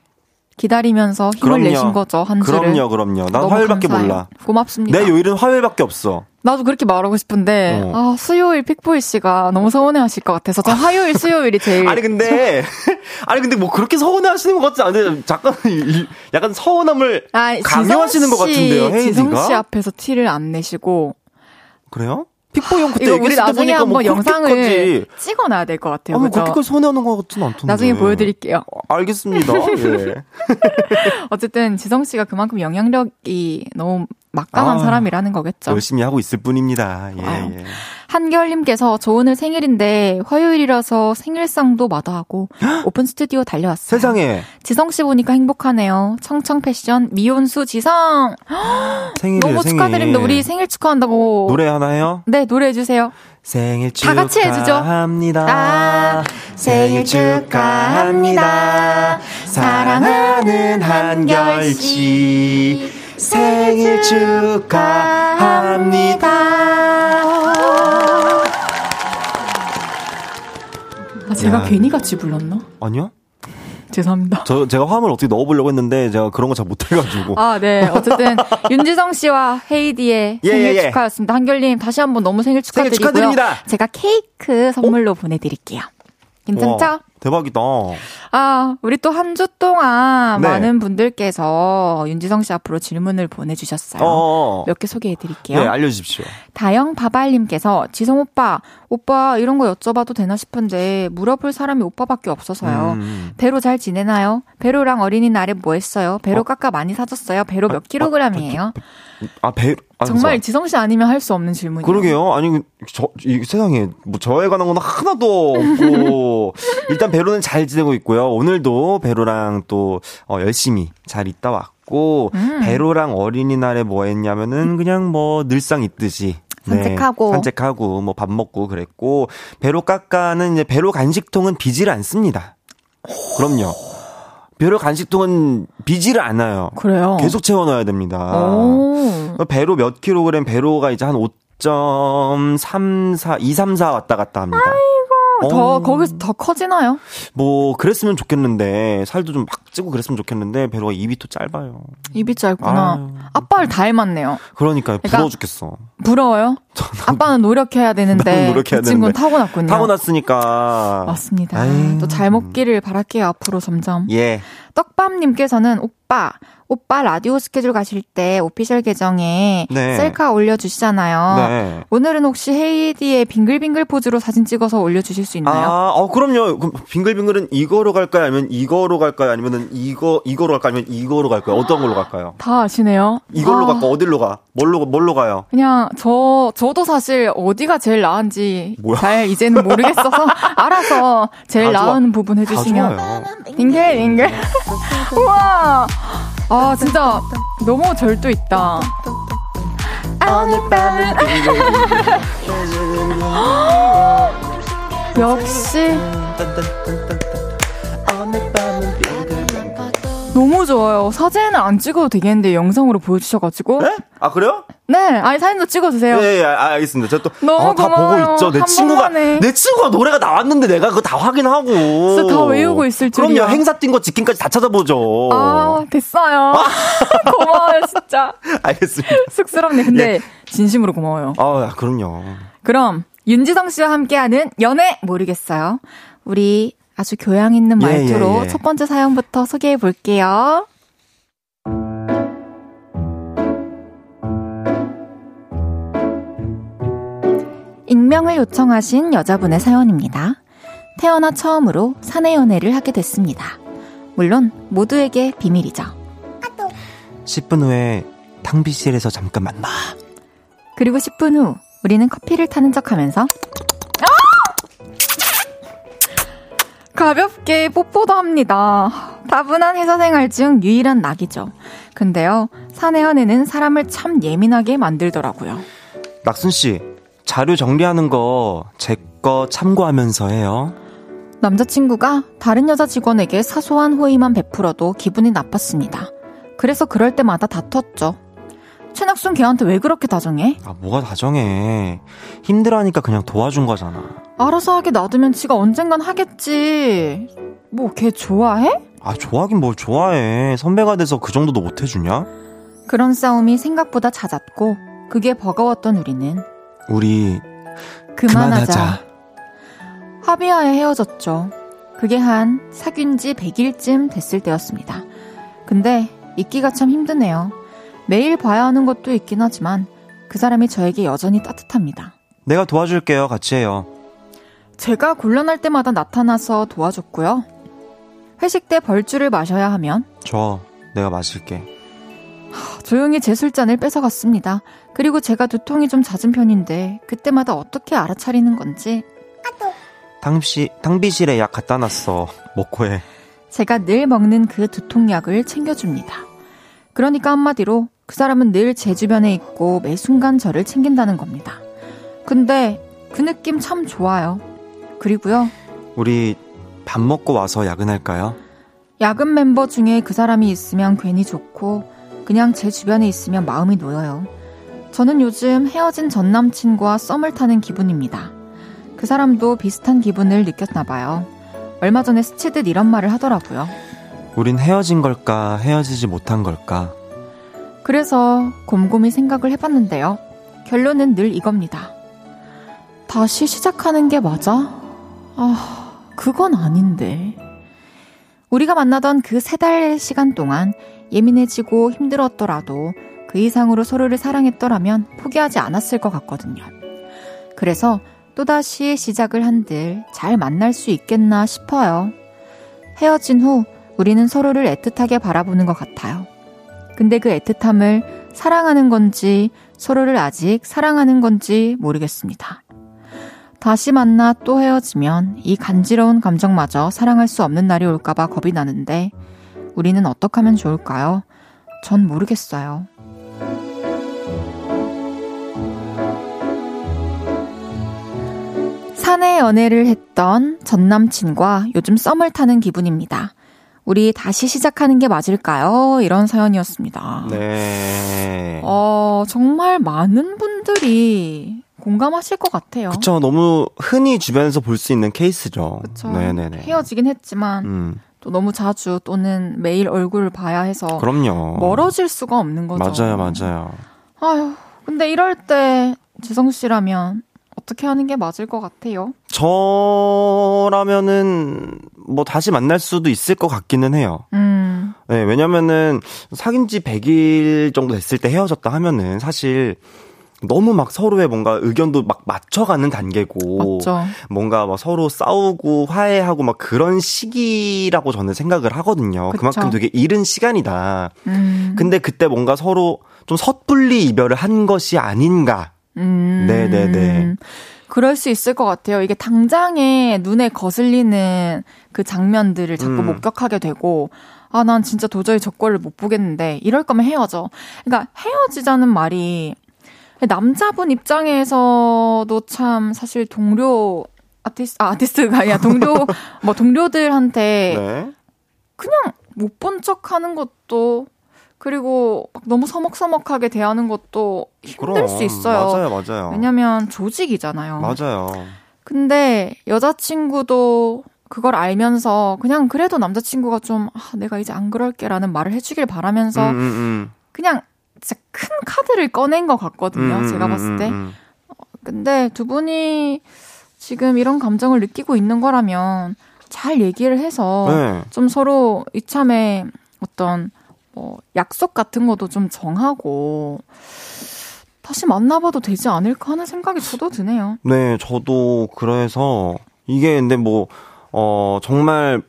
기다리면서 힘을 그럼요. 내신 거죠, 한 주를. 그럼요, 그럼요. 난 화요일밖에 감사해요. 몰라. 고맙습니다. 내 요일은 화요일밖에 없어. 나도 그렇게 말하고 싶은데 어. 아, 수요일 픽보이 씨가 너무 서운해하실 것 같아서 저 화요일, 수요일이 제일 아니 근데 (laughs) 아니 근데 뭐 그렇게 서운해하시는 것 같지 않은데 잠깐 이- 약간 서운함을 아, 강요하시는 것 씨, 같은데요, 지성 씨? 앞에서 티를 안 내시고 그래요? 픽보이 그때 이거 우리 나중에 뭐 한번 영상을 찍어놔야 될 것 같아요. 아, 뭐 그죠? 그렇게까지 서운해하는 것 같진 않던데. 나중에 보여드릴게요. 알겠습니다. (laughs) 예. 어쨌든 지성 씨가 그만큼 영향력이 너무 막강한 아, 사람이라는 거겠죠. 열심히 하고 있을 뿐입니다. 예. 예. 한결님께서 저 오늘 생일인데 화요일이라서 생일상도 마다하고 (gasps) 오픈 스튜디오 달려왔어요. 세상에 지성 씨 보니까 행복하네요. 청청 패션 미온수 지성 (gasps) 생일이에요, (gasps) 너무 생일. 축하드립니다. 우리 생일 축하한다고 노래 하나 해요? 네 노래 해주세요. 생일 다 같이 해주죠. 축하합니다. 아, 생일 축하합니다. 사랑하는 한결 씨. 생일 축하합니다. 아, 제가 야. 괜히 같이 불렀나? 아니요? 죄송합니다. 저 제가 화음을 어떻게 넣어보려고 했는데 제가 그런 거 잘 못해가지고. 아, 네. 어쨌든 (laughs) 윤지성 씨와 헤이디의 예, 생일 예, 예. 축하였습니다. 한결님 다시 한번 너무 생일 생일 축하드리고요. 축하드립니다. 제가 케이크 선물로 보내드릴게요. 괜찮죠? 와, 대박이다. 아, 우리 또 한 주 동안 네. 많은 분들께서 윤지성 씨 앞으로 질문을 보내주셨어요. 어. 몇개 소개해드릴게요. 네, 알려주십시오. 다영 바발님께서 지성 오빠, 오빠 이런 거 여쭤봐도 되나 싶은데 물어볼 사람이 오빠밖에 없어서요. 음. 배로 잘 지내나요? 배로랑 어린이날에 뭐 했어요? 배로 깎아 많이 사줬어요? 배로 몇 킬로그램이에요? 아, 배, 아, 정말 진짜. 지성 씨 아니면 할 수 없는 질문이에요. 그러게요. 아니, 저, 이 세상에, 뭐, 저에 관한 건 하나도 없고, (laughs) 일단 배로는 잘 지내고 있고요. 오늘도 배로랑 또, 어, 열심히 잘 있다 왔고, 음. 배로랑 어린이날에 뭐 했냐면은, 그냥 뭐, 늘상 있듯이. 네, 산책하고. 산책하고, 뭐, 밥 먹고 그랬고, 배로 깎아는 이제 배로 간식통은 비지를 않습니다. 그럼요. 배로 간식통은 비지를 않아요. 그래요. 계속 채워 넣어야 됩니다. 오. 배로 몇 킬로그램 배로가 이제 한 5.34, 2, 3, 4 왔다 갔다 합니다. 더 어, 거기서 더 커지나요? 뭐 그랬으면 좋겠는데 살도 좀 막 찌고 그랬으면 좋겠는데 배로가 입이 또 짧아요. 입이 짧구나. 아유. 아빠를 닮았네요. 그러니까 그러니까 부러워 죽겠어. 부러워요? 아빠는 노력해야 되는데 노력해야 이 친구는. 타고났군요. 타고났으니까. 맞습니다. 아유. 또잘 먹기를 바랄게요 앞으로 점점. 예. 떡밤님께서는 오빠, 오빠 라디오 스케줄 가실 때 오피셜 계정에 네. 셀카 올려주시잖아요. 네. 오늘은 혹시 헤이디의 빙글빙글 포즈로 사진 찍어서 올려주실 수 있나요? 아, 어, 그럼요. 그럼 빙글빙글은 이거로 갈까요? 아니면 이거로 갈까요? 아니면은 이거, 이거로 갈까요? 아니면 이거로 갈까요? 어떤 걸로 갈까요? 다 아시네요. 이걸로 아, 갈까? 어디로 가? 뭘로, 뭘로 가요? 그냥 저 저도 사실 어디가 제일 나은지 뭐야? 잘 이제는 모르겠어서 (laughs) 알아서 제일. 나은 부분 다 해주시면. 빙글 빙글. (laughs) 우와! 아 진짜 너무 절도 있다. 오늘 밤은 (gasps) 역시 너무 좋아요 사진을 안 찍어도 되겠는데 영상으로 보여주셔가지고 네? 아, 그래요? 네 아니 사진도 찍어주세요 예, 예, 아, 알겠습니다. 제가 또, 너무 아, 다. 보고 있죠. 내한 친구가, 번만에. 내 친구가 노래가 나왔는데 내가 그거 다 확인하고. 진짜 다 외우고 있을 줄이야. 그럼요. 행사 뛴 거 직행까지 다 찾아보죠. 아, 됐어요. (laughs) 고마워요, 진짜. (laughs) 알겠습니다. 쑥스럽네. 근데 진심으로 고마워요. 아, 그럼요. 그럼 윤지성 씨와 함께하는 연애 모르겠어요. 우리 아주 교양 있는 예, 말투로 예, 예. 첫 번째 사연부터 소개해 볼게요. 익명을 요청하신 여자분의 사연입니다. 태어나 처음으로 사내 연애를 하게 됐습니다. 물론 모두에게 비밀이죠. 10분 후에 탕비실에서 잠깐 만나. 그리고 10분 후 우리는 커피를 타는 척 하면서 가볍게 뽀뽀도 합니다. 다분한 회사 생활 중 유일한 낙이죠. 근데요, 사내 연애는 사람을 참 예민하게 만들더라고요. 낙순씨, 자료 정리하는 거 제 거 참고하면서 해요. 남자친구가 다른 여자 직원에게 사소한 호의만 베풀어도 기분이 나빴습니다. 그래서 그럴 때마다 다퉜죠. 최 학순 걔한테 왜 그렇게 다정해? 아, 뭐가 다정해. 힘들어하니까 그냥 도와준 거잖아. 알아서 하게 놔두면 지가 언젠간 하겠지. 뭐 걔 좋아해? 아, 좋아하긴 뭘 좋아해. 선배가 돼서 그 정도도 못 해주냐? 그런 싸움이 생각보다 잦았고 그게 버거웠던 우리는 우리 그만하자. 그만하자. 합의하에 헤어졌죠. 그게 한 사귄 지 100일쯤 됐을 때였습니다. 근데 있기가 참 힘드네요. 매일 봐야 하는 것도 있긴 하지만 그 사람이 저에게 여전히 따뜻합니다. 내가 도와줄게요. 같이 해요. 제가 곤란할 때마다 나타나서 도와줬고요. 회식 때 벌주를 마셔야 하면 줘. 내가 마실게. 조용히 제 술잔을 뺏어갔습니다. 그리고 제가 두통이 좀 잦은 편인데 그때마다 어떻게 알아차리는 건지 당시, 탕비실에 약 갖다 놨어. 먹고 해. 제가 늘 먹는 그 두통약을 챙겨줍니다. 그러니까 한마디로 그 사람은 늘 제 주변에 있고 매 순간 저를 챙긴다는 겁니다. 근데 그 느낌 참 좋아요. 그리고요, 우리 밥 먹고 와서 야근할까요? 야근 멤버 중에 그 사람이 있으면 괜히 좋고 그냥 제 주변에 있으면 마음이 놓여요. 저는 요즘 헤어진 전 남친과 썸을 타는 기분입니다. 그 사람도 비슷한 기분을 느꼈나 봐요. 얼마 전에 스치듯 이런 말을 하더라고요. 우린 헤어진 걸까, 헤어지지 못한 걸까? 그래서 곰곰이 생각을 해봤는데요. 결론은 늘 이겁니다. 다시 시작하는 게 맞아? 아, 그건 아닌데. 우리가 만나던 그 세 달 시간 동안 예민해지고 힘들었더라도 그 이상으로 서로를 사랑했더라면 포기하지 않았을 것 같거든요. 그래서 또다시 시작을 한들 잘 만날 수 있겠나 싶어요. 헤어진 후 우리는 서로를 애틋하게 바라보는 것 같아요. 근데 그 애틋함을 사랑하는 건지 서로를 아직 사랑하는 건지 모르겠습니다. 다시 만나 또 헤어지면 이 간지러운 감정마저 사랑할 수 없는 날이 올까봐 겁이 나는데 우리는 어떻게 하면 좋을까요? 전 모르겠어요. 사내 연애를 했던 전 남친과 요즘 썸을 타는 기분입니다. 우리 다시 시작하는 게 맞을까요? 이런 사연이었습니다. 네. 어, 정말 많은 분들이 공감하실 것 같아요. 그쵸. 너무 흔히 주변에서 볼 수 있는 케이스죠. 그쵸. 네네네. 헤어지긴 했지만 음, 또 너무 자주 또는 매일 얼굴을 봐야 해서 그럼요. 멀어질 수가 없는 거죠. 맞아요, 맞아요. 아휴, 근데 이럴 때 지성 씨라면 어떻게 하는 게 맞을 것 같아요? 저라면은 뭐 다시 만날 수도 있을 것 같기는 해요. 음, 네, 왜냐면은 사귄 지 100일 정도 됐을 때 헤어졌다 하면은 사실 너무 막 서로의 뭔가 의견도 막 맞춰가는 단계고 맞죠. 뭔가 막 서로 싸우고 화해하고 막 그런 시기라고 저는 생각을 하거든요. 그쵸. 그만큼 되게 이른 시간이다. 음, 근데 그때 뭔가 서로 좀 섣불리 이별을 한 것이 아닌가. 음, 네네네. 그럴 수 있을 것 같아요. 이게 당장에 눈에 거슬리는 그 장면들을 자꾸 음. 목격하게 되고, 아, 난 진짜 도저히 저 꼴을 못 보겠는데, 이럴 거면 헤어져. 그러니까 헤어지자는 말이, 남자분 입장에서도 참 사실 동료, 아티스트, 아, 아티스트가 아니라 동료, (laughs) 뭐 동료들한테 네. 그냥 못 본 척 하는 것도, 그리고 막 너무 서먹서먹하게 대하는 것도 힘들 그럼. 수 있어요. 맞아요, 맞아요. 왜냐면 조직이잖아요. 맞아요. 근데 여자친구도 그걸 알면서 그냥 그래도 남자친구가 좀 아, 내가 이제 안 그럴게라는 말을 해주길 바라면서 음, 음, 음. 그냥 진짜 큰 카드를 꺼낸 것 같거든요. 음, 제가 음, 봤을 때. 음, 음. 근데 두 분이 지금 이런 감정을 느끼고 있는 거라면 잘 얘기를 해서 네. 좀 서로 이참에 어떤 뭐 약속 같은 것도 좀 정하고 다시 만나봐도 되지 않을까 하는 생각이 저도 드네요. 네, 저도 그래서 이게 근데 뭐, 어, 정말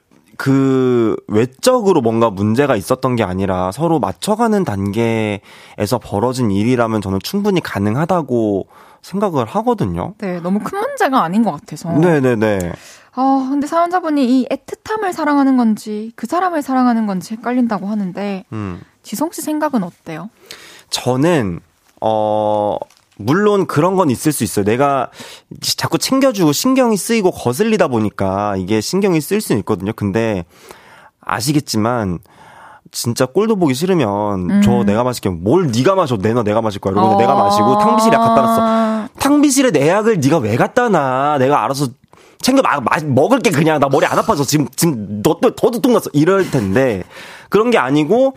그 외적으로 뭔가 문제가 있었던 게 아니라 서로 맞춰가는 단계에서 벌어진 일이라면 저는 충분히 가능하다고 생각을 하거든요. 네, 너무 큰 문제가 아닌 것 같아서. 네네네. 아, 근데 사연자분이 이 애틋함을 사랑하는 건지 그 사람을 사랑하는 건지 헷갈린다고 하는데 음. 지성 씨 생각은 어때요? 저는, 어, 물론 그런 건 있을 수 있어요. 내가 자꾸 챙겨주고 신경이 쓰이고 거슬리다 보니까 이게 신경이 쓰일 수는 있거든요. 근데 아시겠지만, 진짜 꼴도 보기 싫으면 음. 저 내가 마실게 뭘 네가 마셔 내놔 내가 마실 거야 이러고 어. 내가 마시고 탕비실에 갖다 놨어 탕비실에 내 약을 네가 왜 갖다 놔 내가 알아서 챙겨 마, 마, 먹을 게 그냥 나 머리 안 아파서 지금 지금 너더 두통 났어 이럴 텐데 그런 게 아니고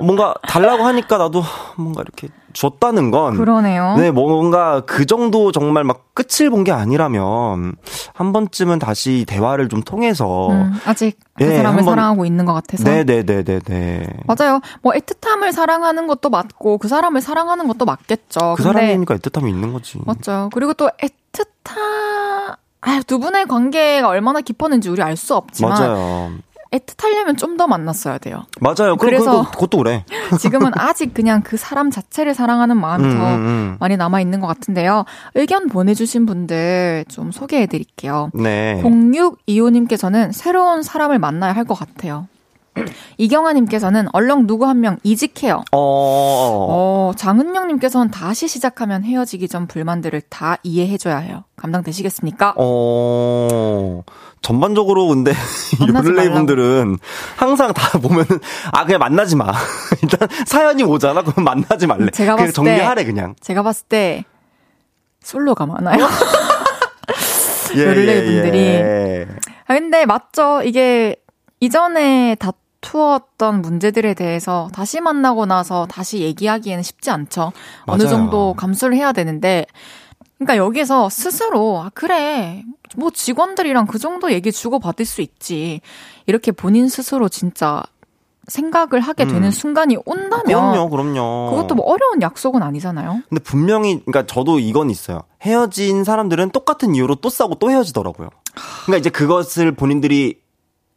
뭔가 달라고 하니까 나도 뭔가 이렇게 줬다는 건 그러네요. 네, 뭔가 그 정도 정말 막 끝을 본 게 아니라면 한 번쯤은 다시 대화를 좀 통해서 음, 아직 그 예, 사람을 사랑하고 있는 것 같아서. 네 네 네 네 네. 맞아요. 뭐 애틋함을 사랑하는 것도 맞고 그 사람을 사랑하는 것도 맞겠죠. 그 사람이니까 애틋함이 있는 거지. 맞죠. 그리고 또 애틋함 아, 두 분의 관계가 얼마나 깊었는지 우리 알 수 없지만 맞아요. 애틋하려면 좀 더 만났어야 돼요. 맞아요. 그래서- 그래서 그것도 그래. (laughs) 지금은 아직 그냥 그 사람 자체를 사랑하는 마음이 음, 더 음, 음. 많이 남아 있는 것 같은데요. 의견 보내주신 분들 좀 소개해 드릴게요. 네. 0625님께서는 새로운 사람을 만나야 할 것 같아요. (clears throat) 이경아님께서는 얼렁 누구 한 명 이직해요. 어, 어, 장은영님께서는 다시 시작하면 헤어지기 전 불만들을 다 이해해줘야 해요. 감당되시겠습니까? 어, 전반적으로 근데 (laughs) 요를레이. 분들은 항상 다 보면은 아 그냥 만나지 마. (laughs) 일단 사연이 오잖아. 그럼 만나지 말래. 제가 그냥 봤을 정리하래 그냥. 제가 봤을 때 솔로가 많아요. (laughs) 예, 요를레이 예, 분들이. 예. 아, 근데 맞죠. 이게 이전에 다 투었던 문제들에 대해서 다시 만나고 나서 다시 얘기하기에는 쉽지 않죠. 어느 맞아요. 정도 감수를 해야 되는데, 그러니까 여기서 스스로, 아, 그래. 뭐 직원들이랑 그 정도 얘기 주고 받을 수 있지. 이렇게 본인 스스로 진짜 생각을 하게 되는 음. 순간이 온다면. 그럼요, 그럼요. 그것도 뭐 어려운 약속은 아니잖아요. 근데 분명히 그러니까 저도 이건 있어요. 헤어진 사람들은 똑같은 이유로 또 싸우고 또 헤어지더라고요. 그러니까 이제 그것을 본인들이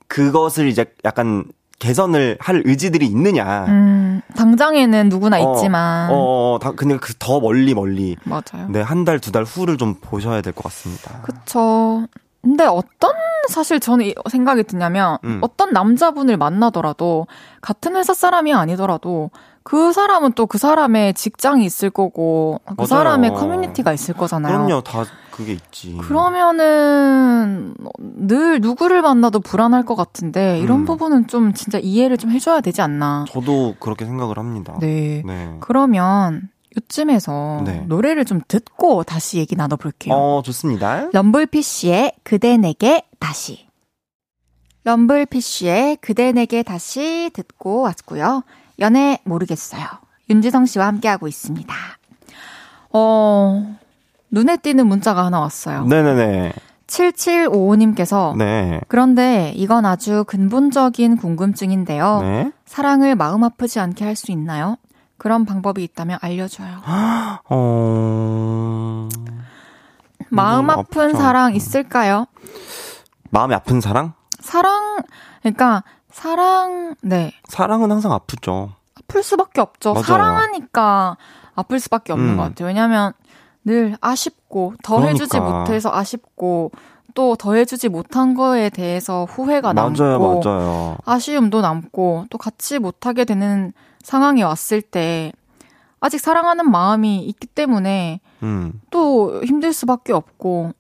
그것을 이제 약간 개선을 할 의지들이 있느냐. 음, 당장에는 누구나 어, 있지만. 어, 어, 다, 근데 그 더 멀리 멀리. 맞아요. 네, 한 달, 두 달 후를 좀 보셔야 될 것 같습니다. 그쵸. 근데 어떤 사실 저는 이 생각이 드냐면 음. 어떤 남자분을 만나더라도 같은 회사 사람이 아니더라도 그 사람은 또 그 사람의 직장이 있을 거고 그 맞아요. 사람의 커뮤니티가 있을 거잖아요. 그럼요, 다 그게 있지. 그러면은 늘 누구를 만나도 불안할 것 같은데 이런 음. 부분은 좀 진짜 이해를 좀 해줘야 되지 않나. 저도 그렇게 생각을 합니다. 네. 네. 그러면 요쯤에서 네. 노래를 좀 듣고 다시 얘기 나눠볼게요. 어, 좋습니다. 럼블피쉬의 그대 내게 다시. 럼블피쉬의 그대 내게 다시 듣고 왔고요. 연애 모르겠어요. 윤지성 씨와 함께하고 있습니다. 어, 눈에 띄는 문자가 하나 왔어요. 네네네. 7755님께서 네. 그런데 이건 아주 근본적인 궁금증인데요. 네. 사랑을 마음 아프지 않게 할 수 있나요? 그런 방법이 있다면 알려줘요. (gasps) 어, 마음 아픈 아프죠. 사랑 있을까요? 마음이 아픈 사랑? 사랑, 그러니까 사랑, 네. 사랑은 항상 아프죠. 아플 수밖에 없죠. 맞아요. 사랑하니까 아플 수밖에 없는 음. 것 같아요. 왜냐하면 늘 아쉽고 더 해주지 그러니까. 못해서 아쉽고 또 더 해주지 못한 거에 대해서 후회가 남고 맞아요, 맞아요. 아쉬움도 남고 또 같이 못하게 되는 상황이 왔을 때 아직 사랑하는 마음이 있기 때문에 음. 또 힘들 수밖에 없고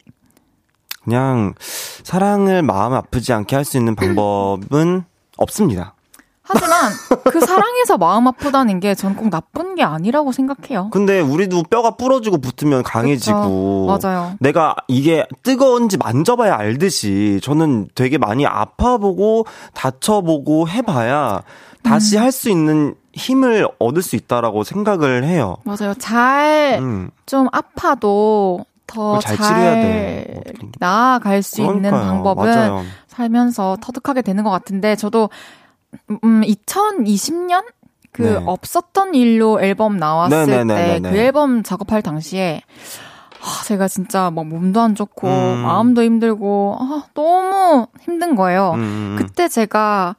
그냥 사랑을 마음 아프지 않게 할 수 있는 방법은 없습니다. 하지만 (laughs) 그 사랑에서 마음 아프다는 게 전 꼭 나쁜 게 아니라고 생각해요. 근데 우리도 뼈가 부러지고 붙으면 강해지고 그쵸. 맞아요. 내가 이게 뜨거운지 만져봐야 알듯이 저는 되게 많이 아파보고 다쳐보고 해봐야 다시 음. 할수 있는 힘을 얻을 수 있다라고 생각을 해요. 맞아요. 잘좀 음. 아파도 더 잘. 어떻게. 나아갈 수 있는 그러니까요. 방법은 맞아요. 살면서 터득하게 되는 것 같은데 저도 음 2020년 그 네. 없었던 일로 앨범 나왔을 때. 그 앨범 작업할 당시에 아, 제가 진짜 막 몸도 안 좋고 음. 마음도 힘들고 아, 너무 힘든 거예요. 음, 음, 음. 그때 제가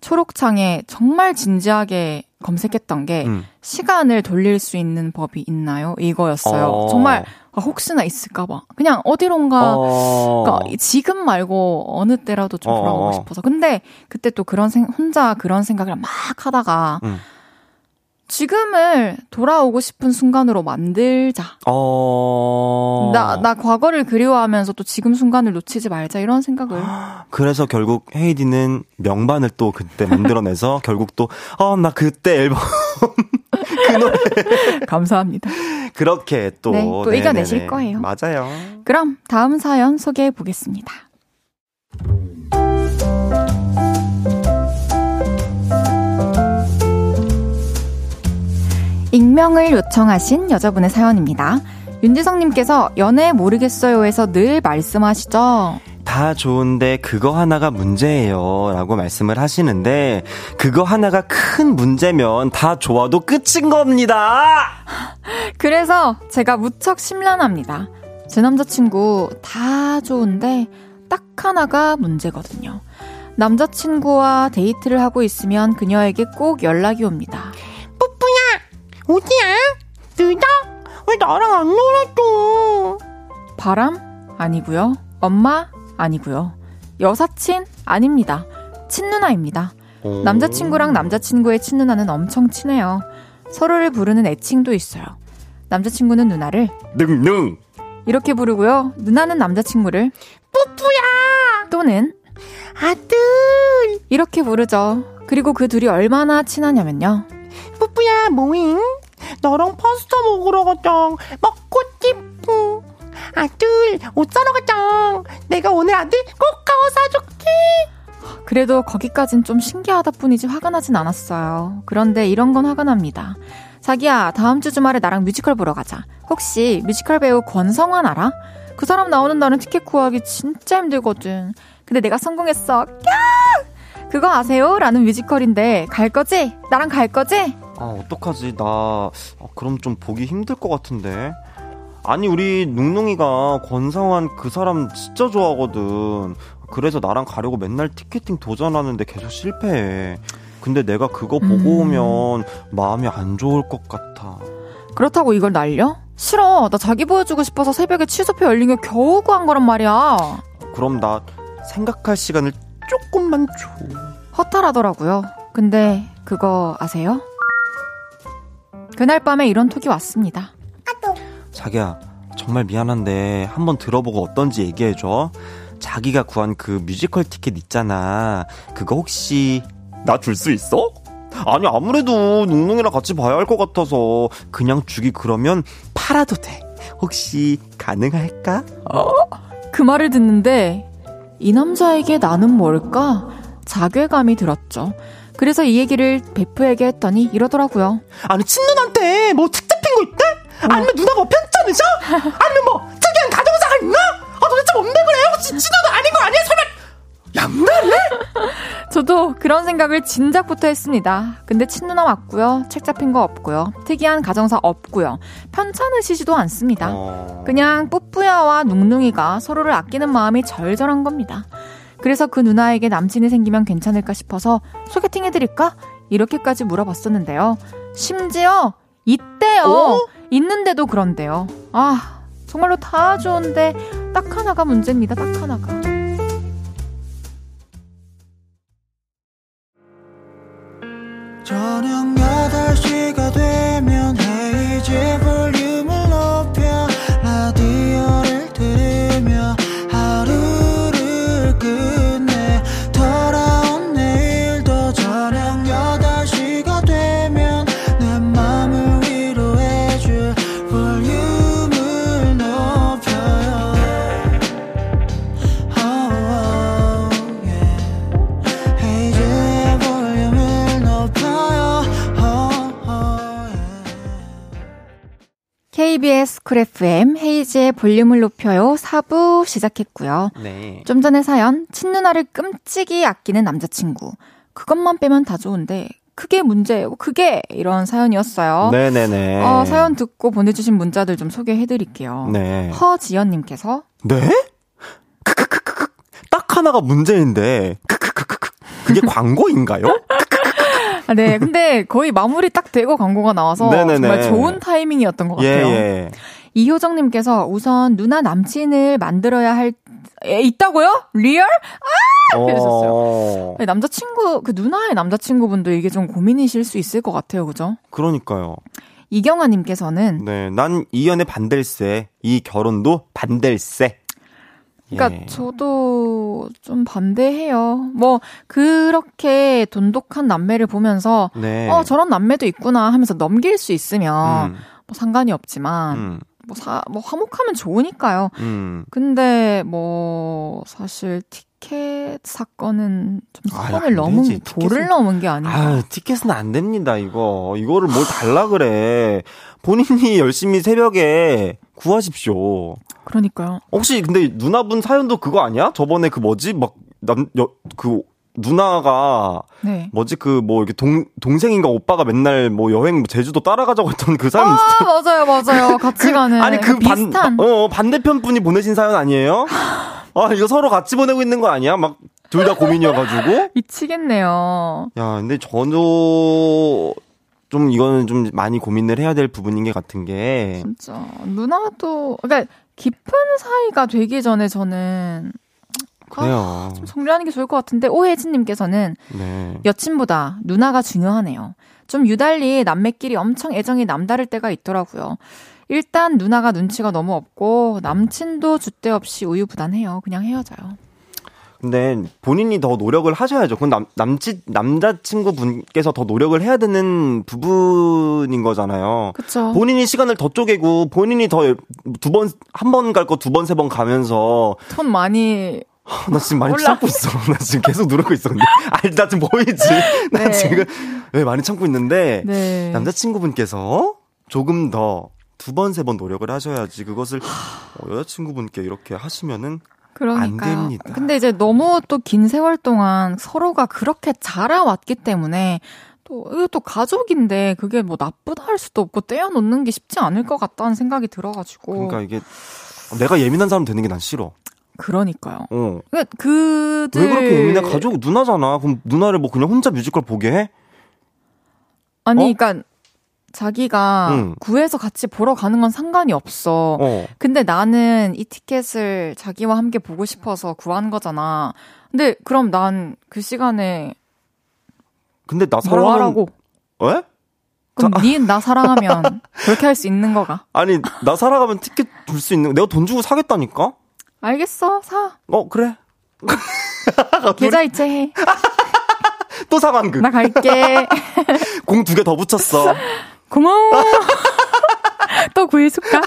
초록창에 정말 진지하게 검색했던 게 음. 시간을 돌릴 수 있는 법이 있나요? 이거였어요. 어. 정말 아, 혹시나 있을까봐 그냥 어디론가 어. 그러니까 지금 말고 어느 때라도 좀 어, 돌아오고 어. 싶어서 근데 그때 또 그런 생 혼자 그런 생각을 막 하다가 음. 지금을 돌아오고 싶은 순간으로 만들자. 어. 나, 나 과거를 그리워하면서 또 지금 순간을 놓치지 말자. 이런 생각을. (gasps) 그래서 결국 헤이디는 명반을 또 그때 만들어내서 (laughs) 결국 또, 어, 나 그때 앨범. 그 노래. (laughs) 감사합니다. 그렇게 또. 네, 또 네네네. 이겨내실 거예요. 맞아요. 그럼 다음 사연 소개해 보겠습니다. 익명을 요청하신 여자분의 사연입니다. 윤지성님께서 연애 모르겠어요에서 늘 말씀하시죠. 다 좋은데 그거 하나가 문제예요. 라고 말씀을 하시는데, 그거 하나가 큰 문제면 다 좋아도 끝인 겁니다! 그래서 제가 무척 심란합니다. 제 남자친구 다 좋은데 딱 하나가 문제거든요. 남자친구와 데이트를 하고 있으면 그녀에게 꼭 연락이 옵니다. 어디야? 늦어? 왜 나랑 안 놀아줘? 바람? 아니고요. 엄마? 아니고요. 여사친? 아닙니다. 친누나입니다. 남자친구랑 남자친구의 친누나는 엄청 친해요. 서로를 부르는 애칭도 있어요. 남자친구는 누나를 능능! 이렇게 부르고요. 누나는 남자친구를 뿌뿌야! 또는 아들! 이렇게 부르죠. 그리고 그 둘이 얼마나 친하냐면요. 뿌뿌야, 뭐잉? 너랑 파스타 먹으러 가자. 먹고 싶어. 아들, 옷 사러 가자. 내가 오늘 아들 꼬까옷 사줄게. 그래도 거기까진 좀 신기하다 뿐이지 화가 나진 않았어요. 그런데 이런 건 화가 납니다. 자기야, 다음 주 주말에 나랑 뮤지컬 보러 가자. 혹시 뮤지컬 배우 권성환 알아? 그 사람 나오는 날은 티켓 구하기 진짜 힘들거든. 근데 내가 성공했어. 꺄! 그거 아세요? 라는 뮤지컬인데 갈 거지? 나랑 갈 거지? 아, 어떡하지. 나, 아, 그럼 좀 보기 힘들 것 같은데. 아니, 우리 눅눅이가 권상환 그 사람 진짜 좋아하거든. 그래서 나랑 가려고 맨날 티켓팅 도전하는데 계속 실패해. 근데 내가 그거 보고 음. 오면 마음이 안 좋을 것 같아. 그렇다고 이걸 날려? 싫어. 나 자기 보여주고 싶어서 새벽에 취소표 열린 게 겨우 구한 거란 말이야. 그럼 나 생각할 시간을 조금만 줘. 허탈하더라고요. 근데 그거 아세요? 그날 밤에 이런 톡이 왔습니다. 자기야, 정말 미안한데 한번 들어보고 어떤지 얘기해줘. 자기가 구한 그 뮤지컬 티켓 있잖아. 그거 혹시 나 줄 수 있어? 아니 아무래도 눅눅이랑 같이 봐야 할 것 같아서 그냥 주기 그러면 팔아도 돼. 혹시 가능할까? 그 말을 듣는데 이 남자에게 나는 뭘까? 자괴감이 들었죠. 그래서 이 얘기를 베프에게 했더니 이러더라고요. 아니, 친누나한테 뭐 특잡힌 거 있대? 아니면 누나가 뭐 편찮으셔? 아니면 뭐 특이한 가정사가 있나? 아, 도대체 뭔데 그래? 혹시 친누나 아닌 거 아니야? 설마 양말래? (laughs) 저도 그런 생각을 진작부터 했습니다. 근데 친누나 맞고요. 책 잡힌 거 없고요. 특이한 가정사 없고요. 편찮으시지도 않습니다. 어... 그냥 뿌뿌야와 눅눅이가 서로를 아끼는 마음이 절절한 겁니다. 그래서 그 누나에게 남친이 생기면 괜찮을까 싶어서 소개팅 해드릴까? 이렇게까지 물어봤었는데요. 심지어 있대요. 어? 있는데도 그런데요. 아 정말로 다 좋은데 딱 하나가 문제입니다. 딱 하나가. 저녁 8시가 되면 헤이즈 쿨 FM 헤이즈의 볼륨을 높여요 4부 시작했고요. 네. 좀 전에 사연 친누나를 끔찍이 아끼는 남자친구 그것만 빼면 다 좋은데 그게 문제예요. 그게 이런 사연이었어요. 네네네. 어, 사연 듣고 보내주신 문자들 좀 소개해드릴게요. 네. 허지연님께서 네? 크크크크크. 딱 하나가 문제인데 크크크크크. 그게 (laughs) 광고인가요? 아, 네, 근데 거의 마무리 딱 되고 광고가 나와서 네네네. 정말 좋은 타이밍이었던 것 예, 같아요. 예. 이효정님께서 우선 누나 남친을 만들어야 할 에, 있다고요? Real? 이렇게 해주셨어요. 어. 네, 남자친구, 그 누나의 남자친구분도 이게 좀 고민이실 수 있을 것 같아요. 그죠? 그러니까요. 이경아님께서는 네, 난 이 연애 반댈세, 이 결혼도 반댈세. 그러니까 예. 저도 좀 반대해요. 뭐 그렇게 돈독한 남매를 보면서 네. 어 저런 남매도 있구나 하면서 넘길 수 있으면 음, 뭐 상관이 없지만 음, 뭐, 사, 뭐 화목하면 좋으니까요. 음. 근데 뭐 사실 티켓 사건은 좀 아유, 선을 안 넘은 되지. 도를 티켓은- 넘은 게 아닌가. 아, 티켓은 안 됩니다, 이거. 이거를 뭘 달라 그래. 본인이 열심히 새벽에 구하십시오. 그러니까요. 혹시 근데 누나분 사연도 그거 아니야? 저번에 그 뭐지? 막, 남, 여, 그, 누나가, 네. 뭐지? 그, 뭐, 이렇게 동, 동생인가 오빠가 맨날 뭐 여행, 뭐 제주도 따라가자고 했던 그 사연. 아 맞아요 맞아요 (laughs) 같이 가는 아니, 그 반, 비슷한 어, 반대편 분이 보내신 사연 아니에요? (laughs) 아, 이거 서로 같이 보내고 있는 거 아니야? 막, 둘 다 고민이어가지고. (laughs) 미치겠네요. 야, 근데 저도 좀 이거는 좀 많이 고민을 해야 될 부분인 게 같은 게 진짜 누나도 그러니까 깊은 사이가 되기 전에 저는 그래요. 좀 정리하는 게 좋을 것 같은데 오혜진님께서는 네. 여친보다 누나가 중요하네요. 좀 유달리 남매끼리 엄청 애정이 남다를 때가 있더라고요. 일단 누나가 눈치가 너무 없고 남친도 줏대 없이 우유부단해요. 그냥 헤어져요. 근데 본인이 더 노력을 하셔야죠. 그건 남, 남친, 남자친구 분께서 더 노력을 해야 되는 부분인 거잖아요. 그쵸? 본인이 시간을 더 쪼개고 본인이 더 두 번, 한 번 갈 거 두 번, 세 번 가면서 톤 많이 (laughs) 나 지금 많이 올라- 참고 있어. (laughs) 나 지금 계속 누르고 있어. 근데 (laughs) 아니 나 지금 보이지? 나 네. 지금 네, 많이 참고 있는데 네. 남자친구분께서 조금 더 두 번, 세번 노력을 하셔야지 그것을 어, 여자친구분께 이렇게 하시면은 그러니까요. 안 됩니다. 근데 이제 너무 또 긴 세월 동안 서로가 그렇게 자라왔기 때문에 또 이거 또 가족인데 그게 뭐 나쁘다 할 수도 없고 떼어놓는 게 쉽지 않을 것 같다는 생각이 들어가지고 그러니까 이게 내가 예민한 사람 되는 게 난 싫어. 그러니까요. 어. 그 그들 왜 그렇게 예민해? 가족 누나잖아. 그럼 누나를 뭐 그냥 혼자 뮤지컬 보게 해? 아니 어? 그러니까 자기가 응. 구해서 같이 보러 가는 건 상관이 없어. 어. 근데 나는 이 티켓을 자기와 함께 보고 싶어서 구한 거잖아. 근데 그럼 난 그 시간에 근데 나뭐 사랑하는 하라고? 왜? 그럼 니나 사랑하면 (laughs) 그렇게 할 수 있는 거가? 아니 나 살아가면 티켓 줄 수 있는 내가 돈 주고 사겠다니까? 알겠어, 사. 어 그래. (laughs) 계좌 이체 해. (laughs) 또 상황극. 나 갈게. (laughs) 공 두 개 더 붙였어. 고마워. 또 구해줄까?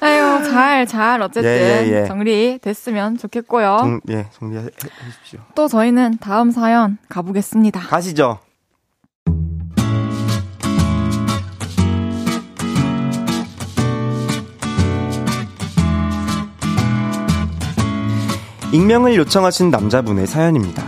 아유, 잘, 잘, 어쨌든, 예, 예, 예. 정리 됐으면 좋겠고요. 정, 예, 정리해 해- 해주십시오. 또 저희는 다음 사연 가보겠습니다. 가시죠. 익명을 요청하신 남자분의 사연입니다.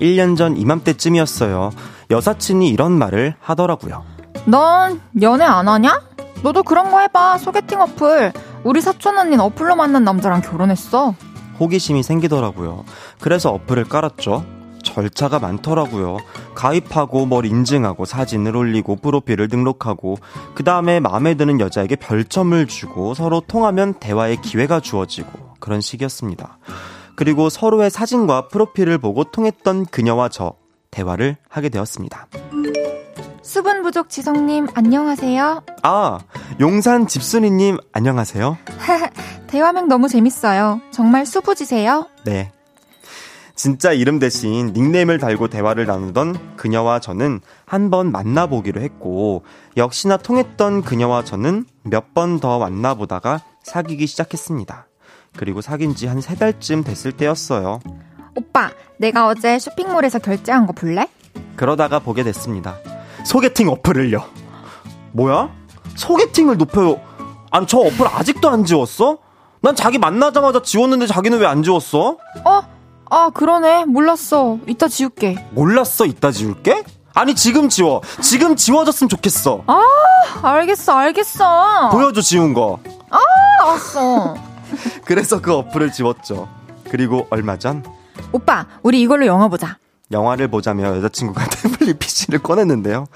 1년 전 이맘때쯤이었어요. 여사친이 이런 말을 하더라고요. 넌 연애 안 하냐? 너도 그런 거 해봐. 소개팅 어플. 우리 사촌 언니는 어플로 만난 남자랑 결혼했어. 호기심이 생기더라고요. 그래서 어플을 깔았죠. 절차가 많더라고요. 가입하고 뭘 인증하고 사진을 올리고 프로필을 등록하고 그 다음에 마음에 드는 여자에게 별점을 주고 서로 통하면 대화의 기회가 주어지고 그런 식이었습니다. 그리고 서로의 사진과 프로필을 보고 통했던 그녀와 저 대화를 하게 되었습니다. 수분 부족 지성님, 안녕하세요. 아, 용산 집순이님 안녕하세요. (laughs) 대화명 너무 재밌어요. 정말 수부지세요? 네. 진짜 이름 대신 닉네임을 달고 대화를 나누던 그녀와 저는 한 번 만나보기로 했고, 역시나 통했던 그녀와 저는 몇 번 더 만나보다가 사귀기 시작했습니다. 그리고 사귄 지 한 세 달쯤 됐을 때였어요. 오빠, 내가 어제 쇼핑몰에서 결제한 거 볼래? 그러다가 보게 됐습니다. 소개팅 어플을요. 뭐야? 소개팅을 높여요. 아니, 저 어플 아직도 안 지웠어? 난 자기 만나자마자 지웠는데 자기는 왜 안 지웠어? 어? 아, 그러네. 몰랐어. 이따 지울게. 몰랐어 이따 지울게? 아니 지금 지워 지금 지워졌으면 좋겠어 알겠어, 알겠어. 보여줘 지운 거 알았어. (laughs) 그래서 그 어플을 지웠죠 그리고 얼마 전 오빠, 우리 이걸로 영화 보자. 영화를 보자며 여자친구가 (laughs) 태블릿 PC를 꺼냈는데요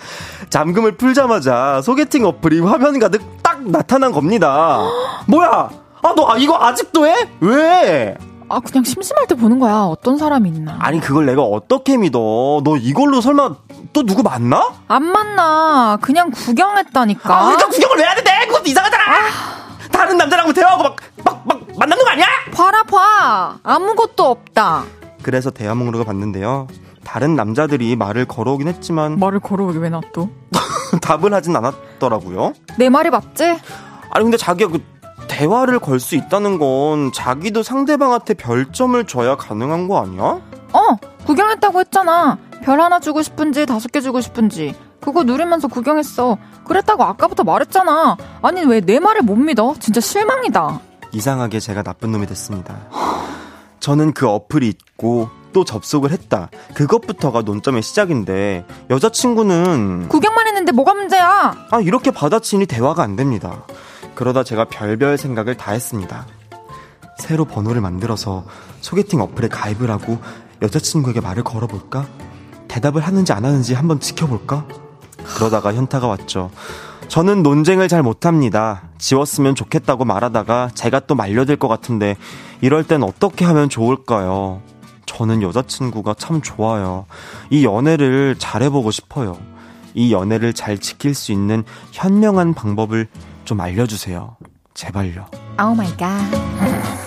잠금을 풀자마자 소개팅 어플이 화면 가득 딱 나타난 겁니다 (gasps) 뭐야 아 너 이거 아직도 해? 왜? 아, 그냥 심심할 때 보는 거야. 어떤 사람이 있나. 아니 그걸 내가 어떻게 믿어? 너 이걸로 설마 또 누구 만나? 안 만나. 그냥 구경했다니까. 아, 그러니까 구경을 왜 해야 돼? 그것도 이상하잖아. 다른 남자랑 대화하고 막 막 막 만나는 거 아니야? 봐라, 봐. 아무것도 없다. 그래서 대화 목록을 봤는데요. 다른 남자들이 말을 걸어오긴 했지만 말을 걸어오기 왜 놔둬? (laughs) 답을 하진 않았더라고요. 내 말이 맞지? 아니 근데 자기가 그 대화를 걸 수 있다는 건 자기도 상대방한테 별점을 줘야 가능한 거 아니야? 어, 구경했다고 했잖아. 별 하나 주고 싶은지 다섯 개 주고 싶은지. 그거 누리면서 구경했어. 그랬다고 아까부터 말했잖아. 아니, 왜 내 말을 못 믿어? 진짜 실망이다. 이상하게 제가 나쁜 놈이 됐습니다. 저는 그 어플이 있고 또 접속을 했다. 그것부터가 논점의 시작인데 여자친구는 구경만 했는데 뭐가 문제야? 아 이렇게 받아치니 대화가 안 됩니다. 그러다 제가 별별 생각을 다 했습니다. 새로 번호를 만들어서 소개팅 어플에 가입을 하고 여자친구에게 말을 걸어볼까? 대답을 하는지 안 하는지 한번 지켜볼까? 그러다가 현타가 왔죠. 저는 논쟁을 잘 못합니다. 지웠으면 좋겠다고 말하다가 제가 또 말려들 것 같은데 이럴 땐 어떻게 하면 좋을까요? 저는 여자친구가 참 좋아요. 이 연애를 잘해보고 싶어요. 이 연애를 잘 지킬 수 있는 현명한 방법을 좀 알려주세요. 제발요. Oh my god.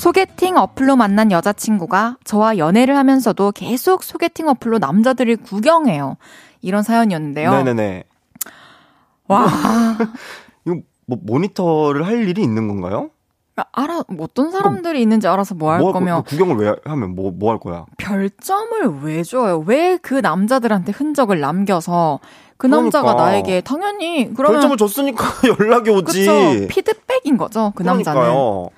소개팅 어플로 만난 여자친구가 저와 연애를 하면서도 계속 소개팅 어플로 남자들을 구경해요. 이런 사연이었는데요. 네네네. 와, 이거 (laughs) 뭐 모니터를 할 일이 있는 건가요? 알아, 뭐 어떤 사람들이 있는지 알아서 뭐할뭐 거면 그 구경을 왜 하면 뭐 뭐 할 거야? 별점을 왜 줘요? 왜 그 남자들한테 흔적을 남겨서 그 그러니까. 남자가 나에게 당연히 그러면 별점을 줬으니까 (laughs) 연락이 오지. 그쵸 피드백인 거죠 그 남자는 그러니까요.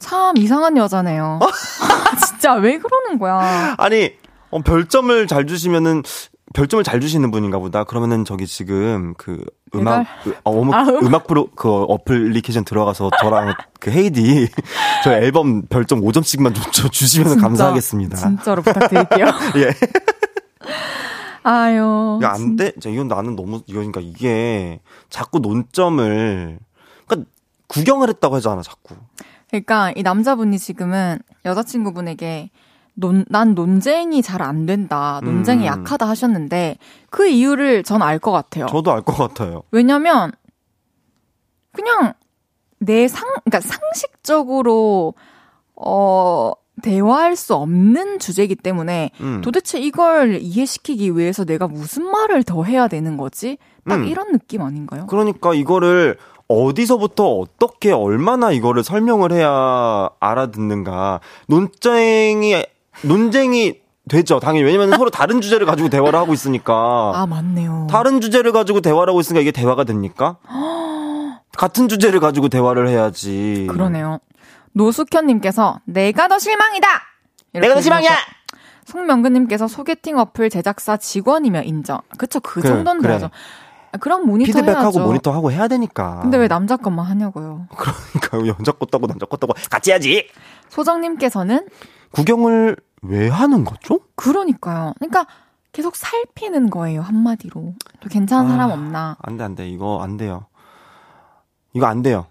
참 이상한 여자네요 (laughs) 진짜 왜 그러는 거야 아니 어, 별점을 잘 주시면은 별점을 잘 주시는 분인가 보다. 그러면은 저기 지금 그 음악 으- 어, 음악, 아, 음. 음악 프로 그 어플리케이션 들어가서 저랑 그 헤이디 (laughs) 저 앨범 별점 5점씩만 주, 주- 주시면 진짜, 감사하겠습니다. 진짜로 부탁드릴게요 (laughs) 예. 아유 이거 안 돼? 자, 이건 나는 너무 이거 그러니까 이게 자꾸 논점을 그러니까 구경을 했다고 하잖아, 자꾸. 그러니까 이 남자분이 지금은 여자친구분에게 논, 난 논쟁이 잘 안 된다. 논쟁이 음. 약하다 하셨는데 그 이유를 전 알 것 같아요. 저도 알 것 같아요. 왜냐면 그냥 내 상, 그러니까 상식적으로 어 대화할 수 없는 주제이기 때문에 음. 도대체 이걸 이해시키기 위해서 내가 무슨 말을 더 해야 되는 거지? 딱 음. 이런 느낌 아닌가요? 그러니까 이거를 어디서부터 어떻게 얼마나 이거를 설명을 해야 알아듣는가. 논쟁이, 논쟁이 되죠. 당연히. 왜냐면 서로 다른 주제를 가지고 대화를 하고 있으니까. 아 맞네요. 다른 주제를 가지고 대화를 하고 있으니까 이게 대화가 됩니까? 같은 주제를 가지고 대화를 해야지. 그러네요. 노숙현님께서 내가 더 실망이다. 내가 더 실망이야! 송명근님께서 소개팅 어플 제작사 직원이며 인정. 그쵸 그 그래, 정도는 그래. 돼야죠. 아, 그럼 모니터 피드백하고 해야죠. 모니터하고 해야 되니까. 근데 왜 남자 것만 하냐고요. 그러니까 여자 것 따고 남자 것 따고 같이 해야지. 소정님께서는 구경을 왜 하는 거죠? 그러니까요. 그러니까 계속 살피는 거예요 한마디로. 또 괜찮은 아. 사람 없나. 안 돼, 안 돼. 이거 안 돼요. 이거 안 돼요.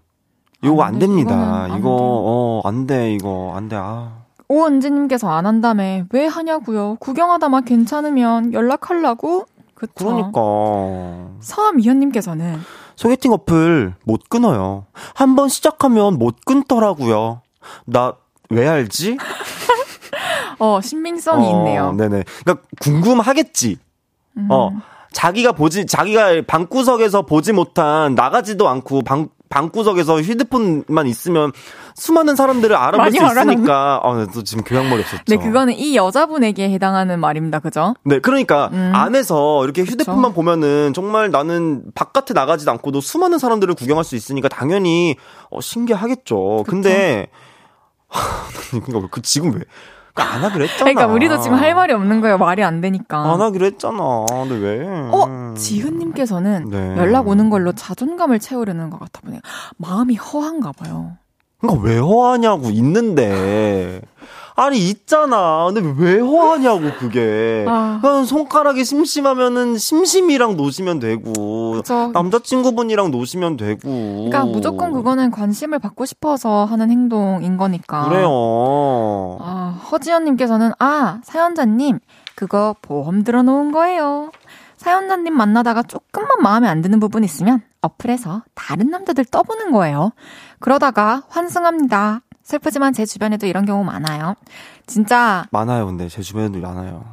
이거 안 안, 돼, 됩니다. 안 이거. 어, 안 돼, 이거. 안 돼, 아. 오은지님께서 안 한다며 왜 하냐고요. 구경하다만 괜찮으면 연락하려고. 그쵸. 그러니까. 서미현님께서는 소개팅 어플 못 끊어요. 한번 시작하면 못 끊더라고요. 나 왜 알지? (laughs) 어 신빙성이 어, 있네요. 네네. 그러니까 궁금하겠지. 음. 어. 자기가 보지, 자기가 방구석에서 보지 못한, 나가지도 않고, 방, 방구석에서 휴대폰만 있으면 수많은 사람들을 알아볼 수. 있으니까, 어, 또 지금 교양머리 없었죠. 네, 그거는 이 여자분에게 해당하는 말입니다. 그죠? 네, 그러니까 음. 안에서 이렇게 그쵸. 휴대폰만 보면은 정말 나는 바깥에 나가지도 않고도 수많은 사람들을 구경할 수 있으니까 당연히 어, 신기하겠죠. 근데 (laughs) 그러니까 그 지금 왜? 그러니까 안 하기로 했잖아. 그러니까 우리도 지금 할 말이 없는 거예요. 말이 안 되니까. 안 하기로 했잖아. 근데 왜? 어, 지은님께서는 네. 연락 오는 걸로 자존감을 채우려는 것 같아 보네요. 마음이 허한가 봐요. 그러니까 왜 허하냐고 있는데. 아니 있잖아. 근데 왜 허하냐고 그게. 아. 그냥 손가락이 심심하면은 심심이랑 노시면 되고 그쵸. 남자친구분이랑 노시면 되고. 그러니까 무조건 그거는 관심을 받고 싶어서 하는 행동인 거니까. 그래요. 아, 허지연님께서는, 아, 사연자님, 그거 보험 들어놓은 거예요. 사연자님 만나다가 조금만 마음에 안 드는 부분 있으면 어플에서 다른 남자들 떠보는 거예요. 그러다가 환승합니다. 슬프지만 제 주변에도 이런 경우 많아요. 진짜, 많아요. 근데 제 주변에도 많아요.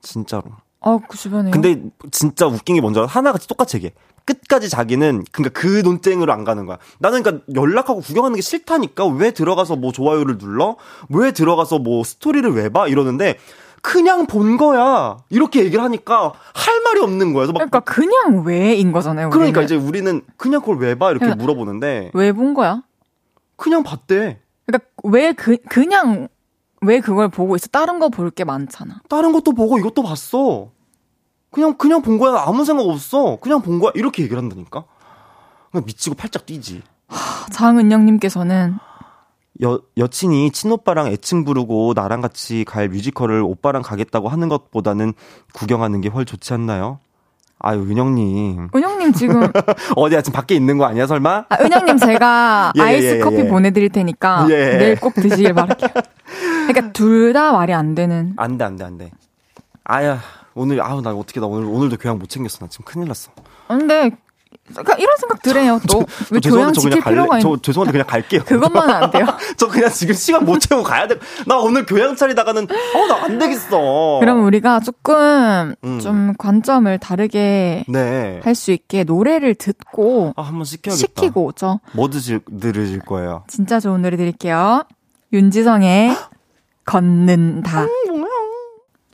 진짜로. 어, 그 주변에. 근데 진짜 웃긴 게 뭔지 알아? 하나같이 똑같이 얘기해. 끝까지 자기는 그러니까 그 논쟁으로 안 가는 거야. 나는 그러니까 연락하고 구경하는 게 싫다니까 왜 들어가서 뭐 좋아요를 눌러? 왜 들어가서 뭐 스토리를 왜 봐? 이러는데 그냥 본 거야. 이렇게 얘기를 하니까 할 말이 없는 거야. 그러니까 그냥 왜인 거잖아요. 그러니까 우리는. 이제 우리는 그냥 그걸 왜 봐? 이렇게 그러니까 물어보는데 왜 본 거야? 그냥 봤대. 그러니까 왜 그, 그냥, 왜 그걸 보고 있어? 다른 거 볼 게 많잖아. 다른 것도 보고 이것도 봤어. 그냥 그냥 본 거야. 아무 생각 없어. 그냥 본 거야. 이렇게 얘기를 한다니까. 그냥 미치고 팔짝 뛰지. 장은영님께서는 여, 여친이 친오빠랑 애칭 부르고 나랑 같이 갈 뮤지컬을 오빠랑 가겠다고 하는 것보다는 구경하는 게 훨 좋지 않나요? 아유, 은영님. 은영님 지금 (laughs) 어디야, 지금 밖에 있는 거 아니야, 설마? 아, 은영님 제가 (laughs) 예, 예, 아이스 예, 커피 예. 보내드릴 테니까 예. 내일 꼭 드시길 바랄게요. 그러니까 둘 다 말이 안 되는. 안 돼, 안 돼, 안 돼. 아야, 오늘, 아우, 나 어떻게, 나 오늘, 오늘도 교양 못 챙겼어. 나 지금 큰일 났어. 근데 그러니까 이런 생각 드네요. 또왜저 교양 지킬 갈래. 필요가 있저 죄송한데 그냥 갈게요. 그것만은 안 돼요. (laughs) 저 그냥 지금 시간 못 채우고 가야 돼. 나 오늘 교양 차리다가는, 어, 나 안 되겠어. 그럼 우리가 조금 음. 좀 관점을 다르게 네. 할수 있게 노래를 듣고 아, 한번 시켜야겠다. 시키고 오죠. 뭐 드실, 들으실 거예요? 진짜 좋은 노래 드릴게요. 윤지성의 (gasps) 걷는다.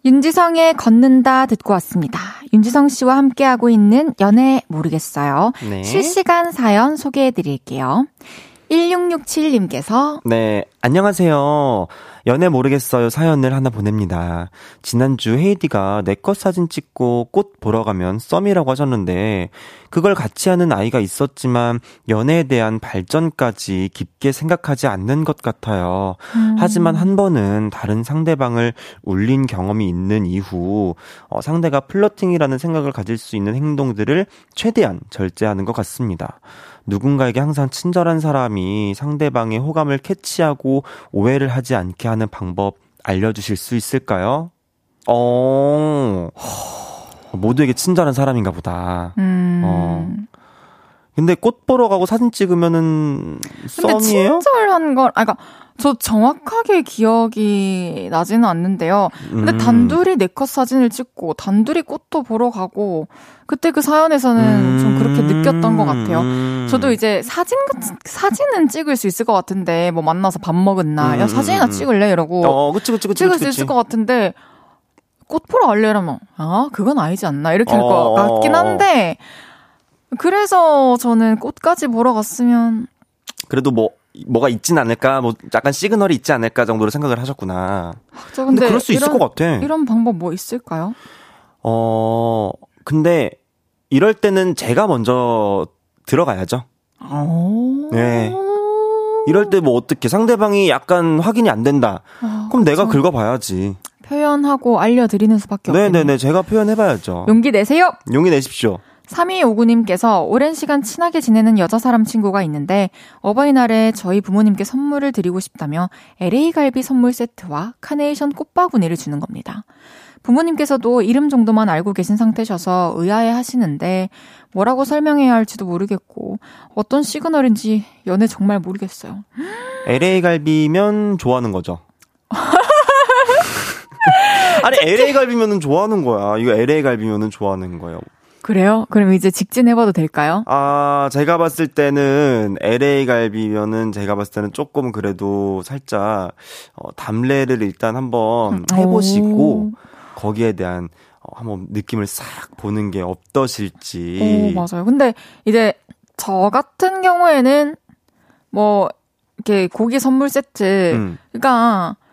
윤지성의 걷는다 듣고 왔습니다. 윤지성 씨와 함께하고 있는 연애 모르겠어요. 네. 실시간 사연 소개해 드릴게요. 1667님께서 네, 안녕하세요. 연애 모르겠어요 사연을 하나 보냅니다. 지난주 헤이디가 내 것 사진 찍고 꽃 보러 가면 썸이라고 하셨는데 그걸 같이 하는 아이가 있었지만 연애에 대한 발전까지 깊게 생각하지 않는 것 같아요. 하지만 한 번은 다른 상대방을 울린 경험이 있는 이후 어, 상대가 플러팅이라는 생각을 가질 수 있는 행동들을 최대한 절제하는 것 같습니다. 누군가에게 항상 친절한 사람이 상대방의 호감을 캐치하고 오해를 하지 않게 하는 방법 알려주실 수 있을까요? 어, 모두에게 친절한 사람인가 보다. 음. 어. 근데 꽃 보러 가고 사진 찍으면은 근데 썸이에요? 친절한 걸, 아, 그니까, 저 정확하게 기억이 나지는 않는데요. 근데 음. 단둘이 네컷 사진을 찍고, 단둘이 꽃도 보러 가고, 그때 그 사연에서는 좀 그렇게 느꼈던 것 같아요. 음. 저도 이제 사진, 사진은 찍을 수 있을 것 같은데, 뭐 만나서 밥 먹었나, 야, 음, 사진이나 음, 음. 찍을래? 이러고. 어, 그치, 그치, 그치. 찍을 수. 있을 것 같은데, 꽃 보러 갈래? 이러면, 아, 그건 아니지 않나? 이렇게 할것 어. 같긴 한데, 그래서 저는 꽃까지 보러 갔으면, 그래도 뭐, 뭐가 있진 않을까, 뭐, 약간 시그널이 있지 않을까 정도로 생각을 하셨구나. 저 근데, 근데, 그럴 수 있을 이런- 것 같아. 이런 방법 뭐 있을까요? 어, 근데, 이럴 때는 제가 먼저 들어가야죠. 네. 이럴 때 뭐 어떻게 상대방이 약간 확인이 안 된다. 아, 그럼 내가. 긁어봐야지. 표현하고 알려드리는 수밖에 없겠네요. 네네네. 제가 표현해봐야죠. 용기 내세요! 용기 내십시오. 3259님께서 오랜 시간 친하게 지내는 여자 사람 친구가 있는데 어버이날에 저희 부모님께 선물을 드리고 싶다며 LA 갈비 선물 세트와 카네이션 꽃바구니를 주는 겁니다. 부모님께서도 이름 정도만 알고 계신 상태셔서 의아해 하시는데 뭐라고 설명해야 할지도 모르겠고 어떤 시그널인지 연애 정말 모르겠어요. LA 갈비면 좋아하는 거죠. (laughs) 아니, LA 갈비면은 좋아하는 거야. 이거 LA 갈비면은 좋아하는 거예요. 그래요? 그럼 이제 직진해봐도 될까요? 아, 제가 봤을 때는 LA 갈비면은 제가 봤을 때는 조금 그래도 살짝 어, 담례를 일단 한번 해보시고 오. 거기에 대한 어, 한번 느낌을 싹 보는 게 어떠실지. 오, 맞아요. 근데 이제 저 같은 경우에는 뭐 이렇게 고기 선물 세트 음. 그러니까 뭐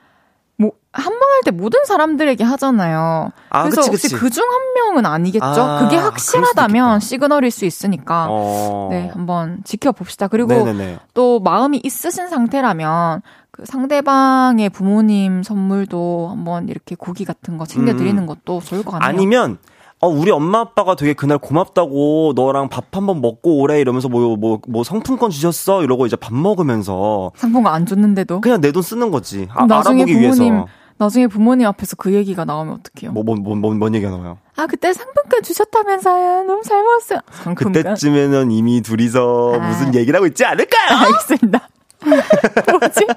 한번할때 모든 사람들에게 하잖아요. 아, 그래서 그치, 혹시 그치. 그중 한 명은 아니겠죠? 아, 그게 확실하다면 시그널일 수 있으니까. 어. 네, 한번 지켜봅시다. 그리고 네네네. 또 마음이 있으신 상태라면 그 상대방의 부모님 선물도 한번 이렇게 고기 같은 거 챙겨드리는 음. 것도 좋을 것 같네요. 아니면 어 우리 엄마 아빠가 되게 그날 고맙다고 너랑 밥 한번 먹고 오래 이러면서 뭐 뭐 뭐 상품권 주셨어 이러고 이제 밥 먹으면서 상품권 안 줬는데도 그냥 내 돈 쓰는 거지. 아, 나중에 알아보기 부모님 위해서. 나중에 부모님 앞에서 그 얘기가 나오면 어떡해요? 뭐뭐뭐뭔 얘기가 나와요? 아 그때 상품권 주셨다면서요? 너무 잘 먹었어요. 상품권. 그때쯤에는 이미 둘이서 아. 무슨 얘기를 하고 있지 않을까요? (laughs) 알겠습니다. (laughs) 뭐지?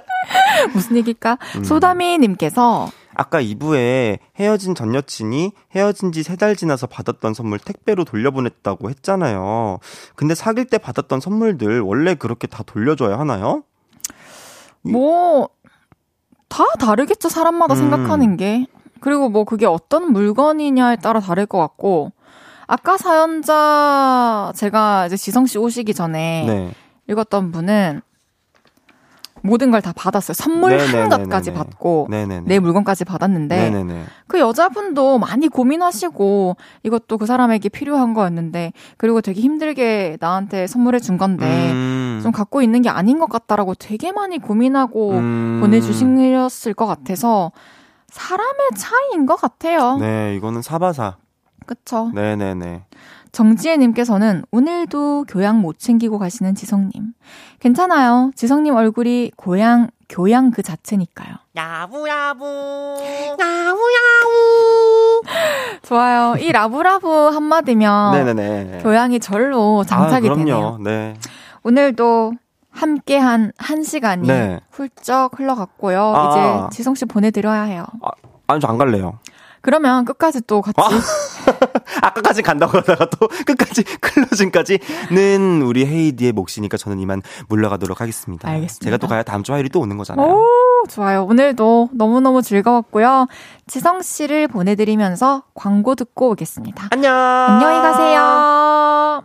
무슨 얘기일까? 음. 소다미님께서 아까 2부에 헤어진 전 여친이 헤어진 지 세 달 지나서 받았던 선물 택배로 돌려보냈다고 했잖아요. 근데 사귈 때 받았던 선물들 원래 그렇게 다 돌려줘야 하나요? 뭐 다 다르겠죠 사람마다 음. 생각하는 게 그리고 뭐 그게 어떤 물건이냐에 따라 다를 것 같고 아까 사연자 제가 이제 지성 씨 오시기 전에 네. 읽었던 분은 모든 걸 다 받았어요 선물 네네네네네. 한갖까지 받고 네네네. 내 물건까지 받았는데 네네네. 그 여자분도 많이 고민하시고 이것도 그 사람에게 필요한 거였는데 그리고 되게 힘들게 나한테 선물해 준 건데 음. 좀 갖고 있는 게 아닌 것 같다라고 되게 많이 고민하고 음. 보내주셨을 것 같아서 사람의 차이인 것 같아요. 네, 이거는 사바사. 그쵸? 네네네. 정지혜님께서는 오늘도 교양 못 챙기고 가시는 지성님. 괜찮아요. 지성님 얼굴이 고양, 교양 그 자체니까요. 야부야부. 야부야부. (laughs) 좋아요. 이 라브라브 한마디면 네네네. 교양이 절로 장착이 아, 그럼요. 되네요. 네. 오늘도 함께 한 한 시간이 네. 훌쩍 흘러갔고요. 아. 이제 지성 씨 보내드려야 해요. 아니, 저 안 갈래요. 그러면 끝까지 또 같이 아. (laughs) 아까까지 간다고 하다가 또 끝까지 (laughs) 클로징까지는 우리 헤이디의 몫이니까 저는 이만 물러가도록 하겠습니다. 알겠습니다. 제가 또 가야 다음 주 화요일이 또 오는 거잖아요. 오, 좋아요. 오늘도 너무너무 즐거웠고요. 지성 씨를 보내드리면서 광고 듣고 오겠습니다. 안녕. 안녕히 가세요.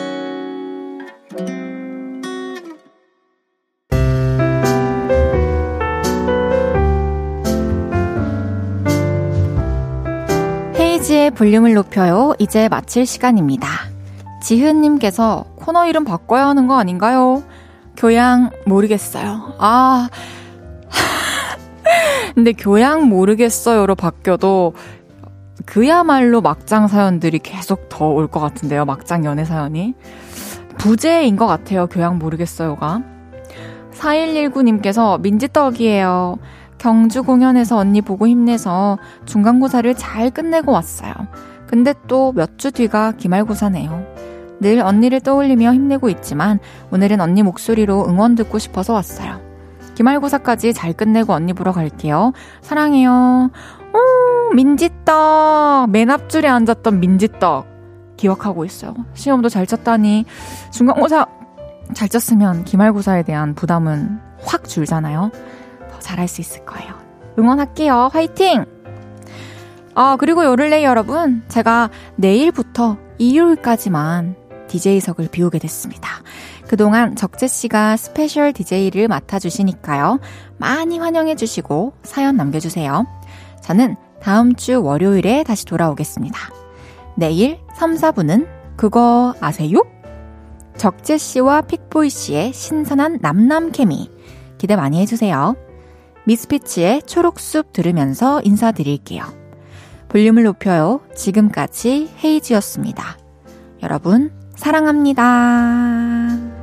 볼륨을 높여요. 이제 마칠 시간입니다. 지은님께서 코너 이름 바꿔야 하는 거 아닌가요? 교양 모르겠어요. 아. (laughs) 근데 교양 모르겠어요로 바뀌어도 그야말로 막장 사연들이 계속 더 올 것 같은데요. 막장 연애 사연이. 부재인 것 같아요. 교양 모르겠어요가. 4119님께서 민지떡이에요. 경주 공연에서 언니 보고 힘내서 중간고사를 잘 끝내고 왔어요. 근데 또 몇 주 뒤가 기말고사네요. 늘 언니를 떠올리며 힘내고 있지만 오늘은 언니 목소리로 응원 듣고 싶어서 왔어요. 기말고사까지 잘 끝내고 언니 보러 갈게요. 사랑해요. 오, 민지떡. 맨 앞줄에 앉았던 민지떡. 기억하고 있어요. 시험도 잘 쳤다니 중간고사 잘 쳤으면 기말고사에 대한 부담은 확 줄잖아요. 더 잘할 수 있을 거예요. 응원할게요. 화이팅! 아, 그리고 요를레이 여러분, 제가 내일부터 일요일까지만 DJ석을 비우게 됐습니다. 그동안 적재씨가 스페셜 DJ를 맡아주시니까요. 많이 환영해주시고 사연 남겨주세요. 저는 다음 주 월요일에 다시 돌아오겠습니다. 내일 3, 4분은 그거 아세요? 적재 씨와 픽보이 씨의 신선한 남남 케미 기대 많이 해주세요. 미스피치의 초록숲 들으면서 인사드릴게요. 볼륨을 높여요. 지금까지 헤이지였습니다. 여러분, 사랑합니다.